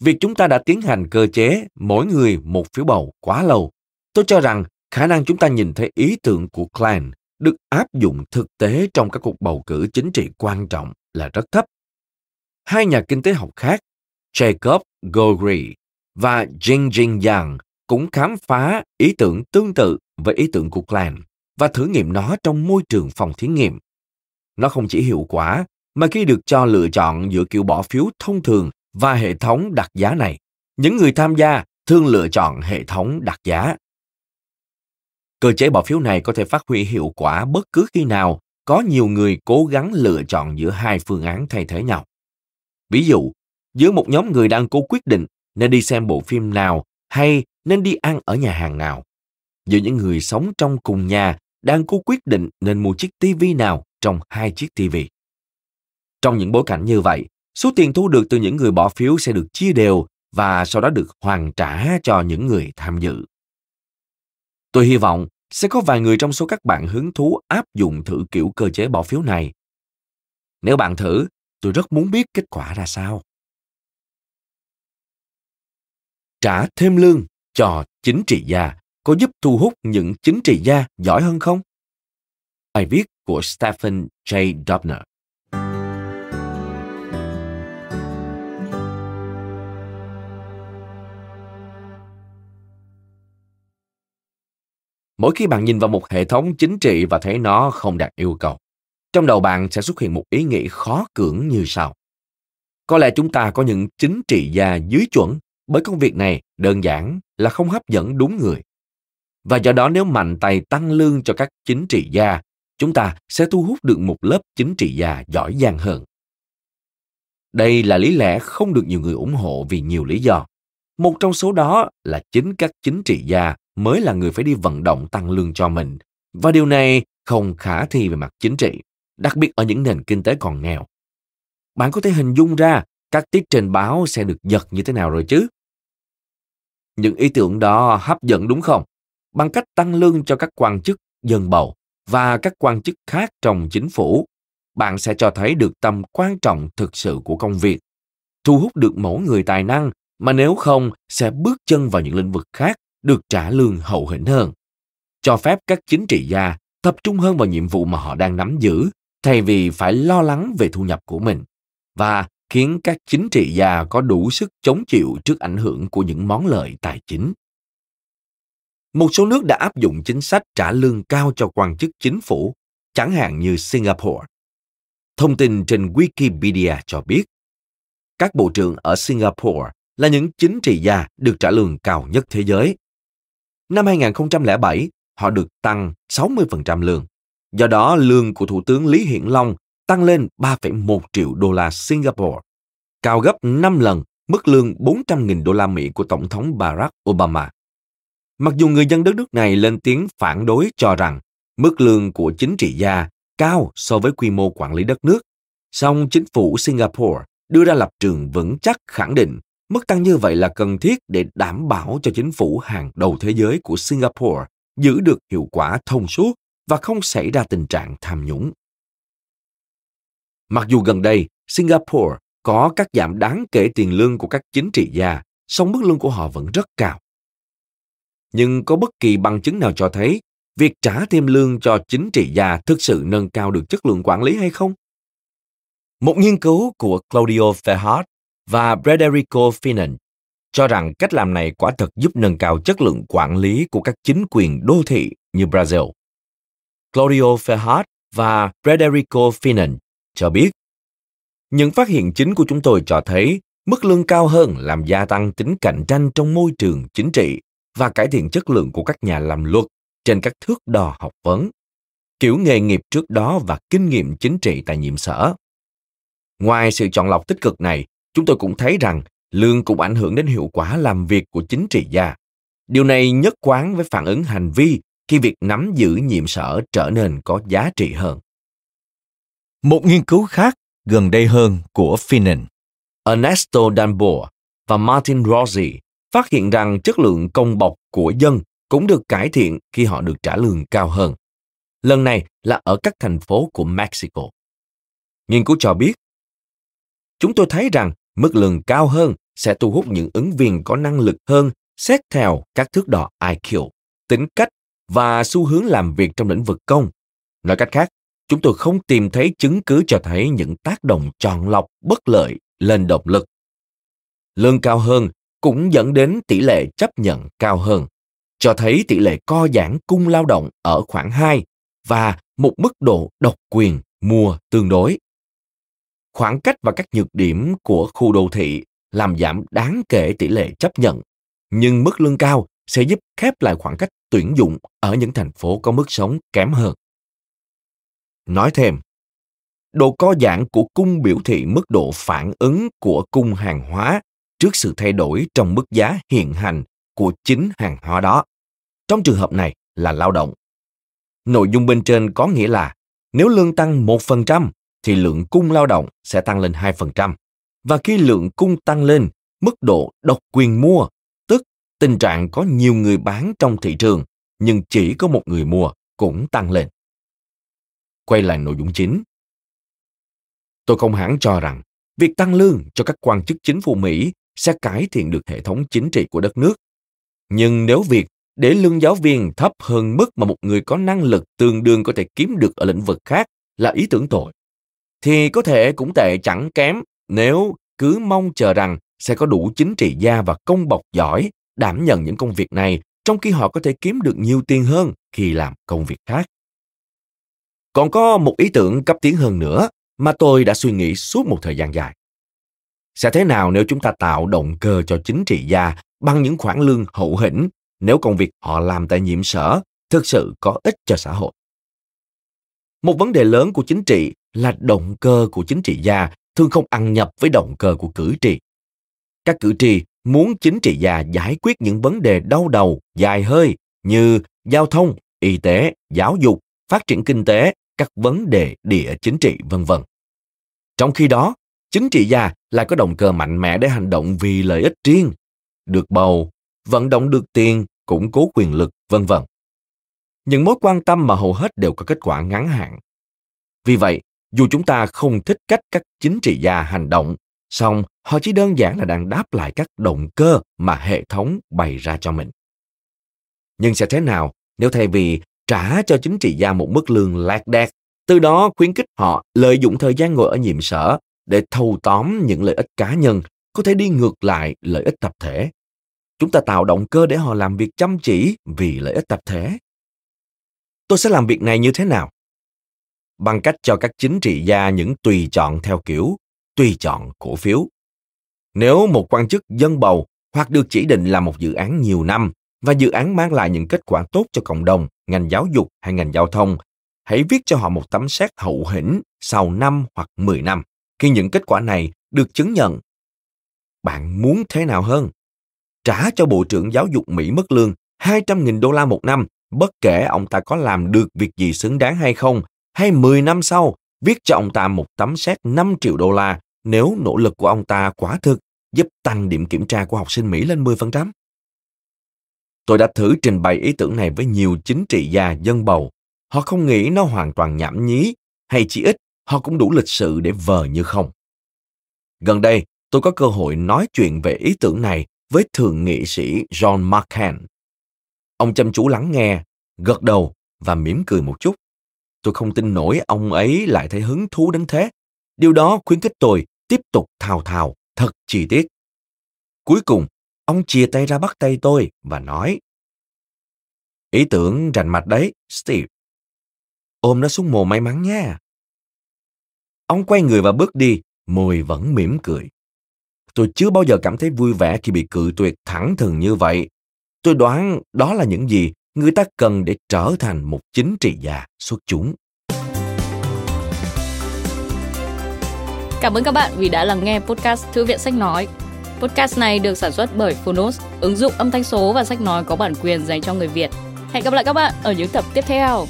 Việc chúng ta đã tiến hành cơ chế mỗi người một phiếu bầu quá lâu, tôi cho rằng khả năng chúng ta nhìn thấy ý tưởng của Klein được áp dụng thực tế trong các cuộc bầu cử chính trị quan trọng là rất thấp. Hai nhà kinh tế học khác, Jacob Gogri và Jing Jing Yang cũng khám phá ý tưởng tương tự với ý tưởng của Klein và thử nghiệm nó trong môi trường phòng thí nghiệm. Nó không chỉ hiệu quả, mà khi được cho lựa chọn giữa kiểu bỏ phiếu thông thường và hệ thống đặt giá này, những người tham gia thường lựa chọn hệ thống đặt giá. Cơ chế bỏ phiếu này có thể phát huy hiệu quả bất cứ khi nào có nhiều người cố gắng lựa chọn giữa hai phương án thay thế nhau. Ví dụ, giữa một nhóm người đang cố quyết định nên đi xem bộ phim nào hay nên đi ăn ở nhà hàng nào. Giữa những người sống trong cùng nhà đang cố quyết định nên mua chiếc tivi nào trong hai chiếc tivi. Trong những bối cảnh như vậy, số tiền thu được từ những người bỏ phiếu sẽ được chia đều và sau đó được hoàn trả cho những người tham dự. Tôi hy vọng sẽ có vài người trong số các bạn hứng thú áp dụng thử kiểu cơ chế bỏ phiếu này. Nếu bạn thử, tôi rất muốn biết kết quả ra sao. Trả thêm lương cho chính trị gia có giúp thu hút những chính trị gia giỏi hơn không? Bài viết của Stephen J. Dubner. Mỗi khi bạn nhìn vào một hệ thống chính trị và thấy nó không đạt yêu cầu, trong đầu bạn sẽ xuất hiện một ý nghĩ khó cưỡng như sau. Có lẽ chúng ta có những chính trị gia dưới chuẩn bởi công việc này đơn giản là không hấp dẫn đúng người. Và do đó nếu mạnh tay tăng lương cho các chính trị gia, chúng ta sẽ thu hút được một lớp chính trị gia giỏi giang hơn. Đây là lý lẽ không được nhiều người ủng hộ vì nhiều lý do. Một trong số đó là chính các chính trị gia mới là người phải đi vận động tăng lương cho mình. Và điều này không khả thi về mặt chính trị, đặc biệt ở những nền kinh tế còn nghèo. Bạn có thể hình dung ra các tiết trên báo sẽ được giật như thế nào rồi chứ? Những ý tưởng đó hấp dẫn đúng không? Bằng cách tăng lương cho các quan chức dân bầu và các quan chức khác trong chính phủ, bạn sẽ cho thấy được tầm quan trọng thực sự của công việc, thu hút được mẫu người tài năng mà nếu không sẽ bước chân vào những lĩnh vực khác được trả lương hậu hĩnh hơn. Cho phép các chính trị gia tập trung hơn vào nhiệm vụ mà họ đang nắm giữ thay vì phải lo lắng về thu nhập của mình và khiến các chính trị gia có đủ sức chống chịu trước ảnh hưởng của những món lợi tài chính. Một số nước đã áp dụng chính sách trả lương cao cho quan chức chính phủ, chẳng hạn như Singapore. Thông tin trên Wikipedia cho biết, các bộ trưởng ở Singapore là những chính trị gia được trả lương cao nhất thế giới. Năm 2007, họ được tăng 60% lương. Do đó, lương của Thủ tướng Lý Hiển Long tăng lên 3,1 triệu đô la Singapore, cao gấp 5 lần mức lương 400.000 đô la Mỹ của Tổng thống Barack Obama. Mặc dù người dân đất nước này lên tiếng phản đối cho rằng mức lương của chính trị gia cao so với quy mô quản lý đất nước, song chính phủ Singapore đưa ra lập trường vững chắc khẳng định mức tăng như vậy là cần thiết để đảm bảo cho chính phủ hàng đầu thế giới của Singapore giữ được hiệu quả thông suốt và không xảy ra tình trạng tham nhũng. Mặc dù gần đây Singapore có các giảm đáng kể tiền lương của các chính trị gia, song mức lương của họ vẫn rất cao. Nhưng có bất kỳ bằng chứng nào cho thấy việc trả thêm lương cho chính trị gia thực sự nâng cao được chất lượng quản lý hay không? Một nghiên cứu của Claudio Ferhat và Federico Finan cho rằng cách làm này quả thật giúp nâng cao chất lượng quản lý của các chính quyền đô thị như Brazil. Claudio Ferhat và Federico Finan cho biết, những phát hiện chính của chúng tôi cho thấy mức lương cao hơn làm gia tăng tính cạnh tranh trong môi trường chính trị và cải thiện chất lượng của các nhà làm luật trên các thước đo học vấn, kiểu nghề nghiệp trước đó và kinh nghiệm chính trị tại nhiệm sở. Ngoài sự chọn lọc tích cực này, chúng tôi cũng thấy rằng lương cũng ảnh hưởng đến hiệu quả làm việc của chính trị gia. Điều này nhất quán với phản ứng hành vi khi việc nắm giữ nhiệm sở trở nên có giá trị hơn. Một nghiên cứu khác gần đây hơn của Finan, Ernesto Danbour và Martin Rossi phát hiện rằng chất lượng công bọc của dân cũng được cải thiện khi họ được trả lương cao hơn. Lần này là ở các thành phố của Mexico. Nghiên cứu cho biết, chúng tôi thấy rằng mức lương cao hơn sẽ thu hút những ứng viên có năng lực hơn xét theo các thước đo IQ, tính cách và xu hướng làm việc trong lĩnh vực công. Nói cách khác, chúng tôi không tìm thấy chứng cứ cho thấy những tác động chọn lọc bất lợi lên động lực. Lương cao hơn cũng dẫn đến tỷ lệ chấp nhận cao hơn, cho thấy tỷ lệ co giãn cung lao động ở khoảng 2 và một mức độ độc quyền mua tương đối. Khoảng cách và các nhược điểm của khu đô thị làm giảm đáng kể tỷ lệ chấp nhận, nhưng mức lương cao sẽ giúp khép lại khoảng cách tuyển dụng ở những thành phố có mức sống kém hơn. Nói thêm, độ co giãn của cung biểu thị mức độ phản ứng của cung hàng hóa trước sự thay đổi trong mức giá hiện hành của chính hàng hóa đó. Trong trường hợp này là lao động. Nội dung bên trên có nghĩa là nếu lương tăng 1% thì lượng cung lao động sẽ tăng lên 2%. Và khi lượng cung tăng lên, mức độ độc quyền mua, tức tình trạng có nhiều người bán trong thị trường nhưng chỉ có một người mua cũng tăng lên. Quay lại nội dung chính. Tôi không hẳn cho rằng việc tăng lương cho các quan chức chính phủ Mỹ sẽ cải thiện được hệ thống chính trị của đất nước. Nhưng nếu việc để lương giáo viên thấp hơn mức mà một người có năng lực tương đương có thể kiếm được ở lĩnh vực khác là ý tưởng tội, thì có thể cũng tệ chẳng kém nếu cứ mong chờ rằng sẽ có đủ chính trị gia và công bộc giỏi đảm nhận những công việc này, trong khi họ có thể kiếm được nhiều tiền hơn khi làm công việc khác. Còn có một ý tưởng cấp tiến hơn nữa mà tôi đã suy nghĩ suốt một thời gian dài. Sẽ thế nào nếu chúng ta tạo động cơ cho chính trị gia bằng những khoản lương hậu hĩnh nếu công việc họ làm tại nhiệm sở thực sự có ích cho xã hội? Một vấn đề lớn của chính trị là động cơ của chính trị gia thường không ăn nhập với động cơ của cử tri. Các cử tri muốn chính trị gia giải quyết những vấn đề đau đầu, dài hơi như giao thông, y tế, giáo dục, phát triển kinh tế, các vấn đề địa chính trị vân vân. Trong khi đó, chính trị gia lại có động cơ mạnh mẽ để hành động vì lợi ích riêng, được bầu, vận động được tiền, củng cố quyền lực, vân vân. Những mối quan tâm mà hầu hết đều có kết quả ngắn hạn. Vì vậy, dù chúng ta không thích cách các chính trị gia hành động, song họ chỉ đơn giản là đang đáp lại các động cơ mà hệ thống bày ra cho mình. Nhưng sẽ thế nào nếu thay vì trả cho chính trị gia một mức lương lạc đạc, từ đó khuyến khích họ lợi dụng thời gian ngồi ở nhiệm sở để thâu tóm những lợi ích cá nhân có thể đi ngược lại lợi ích tập thể. Chúng ta tạo động cơ để họ làm việc chăm chỉ vì lợi ích tập thể. Tôi sẽ làm việc này như thế nào? Bằng cách cho các chính trị gia những tùy chọn theo kiểu tùy chọn cổ phiếu. Nếu một quan chức dân bầu hoặc được chỉ định làm một dự án nhiều năm và dự án mang lại những kết quả tốt cho cộng đồng, ngành giáo dục hay ngành giao thông, hãy viết cho họ một tấm xét hậu hĩnh sau 5 hoặc 10 năm khi những kết quả này được chứng nhận. Bạn muốn thế nào hơn? Trả cho Bộ trưởng Giáo dục Mỹ mức lương 200.000 đô la một năm, bất kể ông ta có làm được việc gì xứng đáng hay không, hay 10 năm sau, viết cho ông ta một tấm xét 5 triệu đô la nếu nỗ lực của ông ta quả thực giúp tăng điểm kiểm tra của học sinh Mỹ lên 10%. Tôi đã thử trình bày ý tưởng này với nhiều chính trị gia dân bầu. Họ không nghĩ nó hoàn toàn nhảm nhí, hay chỉ ít họ cũng đủ lịch sự để vờ như không. Gần đây, tôi có cơ hội nói chuyện về ý tưởng này với thượng nghị sĩ John McCain. Ông chăm chú lắng nghe, gật đầu và mỉm cười một chút. Tôi không tin nổi ông ấy lại thấy hứng thú đến thế. Điều đó khuyến khích tôi tiếp tục thào thào thật chi tiết. Cuối cùng, ông chia tay ra bắt tay tôi và nói Ý tưởng rành mạch đấy, Steve. Ôm nó xuống mồ may mắn nha. Ông quay người và bước đi, môi vẫn mỉm cười. Tôi chưa bao giờ cảm thấy vui vẻ khi bị cự tuyệt thẳng thừng như vậy. Tôi đoán đó là những gì người ta cần để trở thành một chính trị gia xuất chúng. Cảm ơn các bạn vì đã lắng nghe podcast Thư viện Sách Nói. Podcast này được sản xuất bởi Phonos, ứng dụng âm thanh số và sách nói có bản quyền dành cho người Việt. Hẹn gặp lại các bạn ở những tập tiếp theo.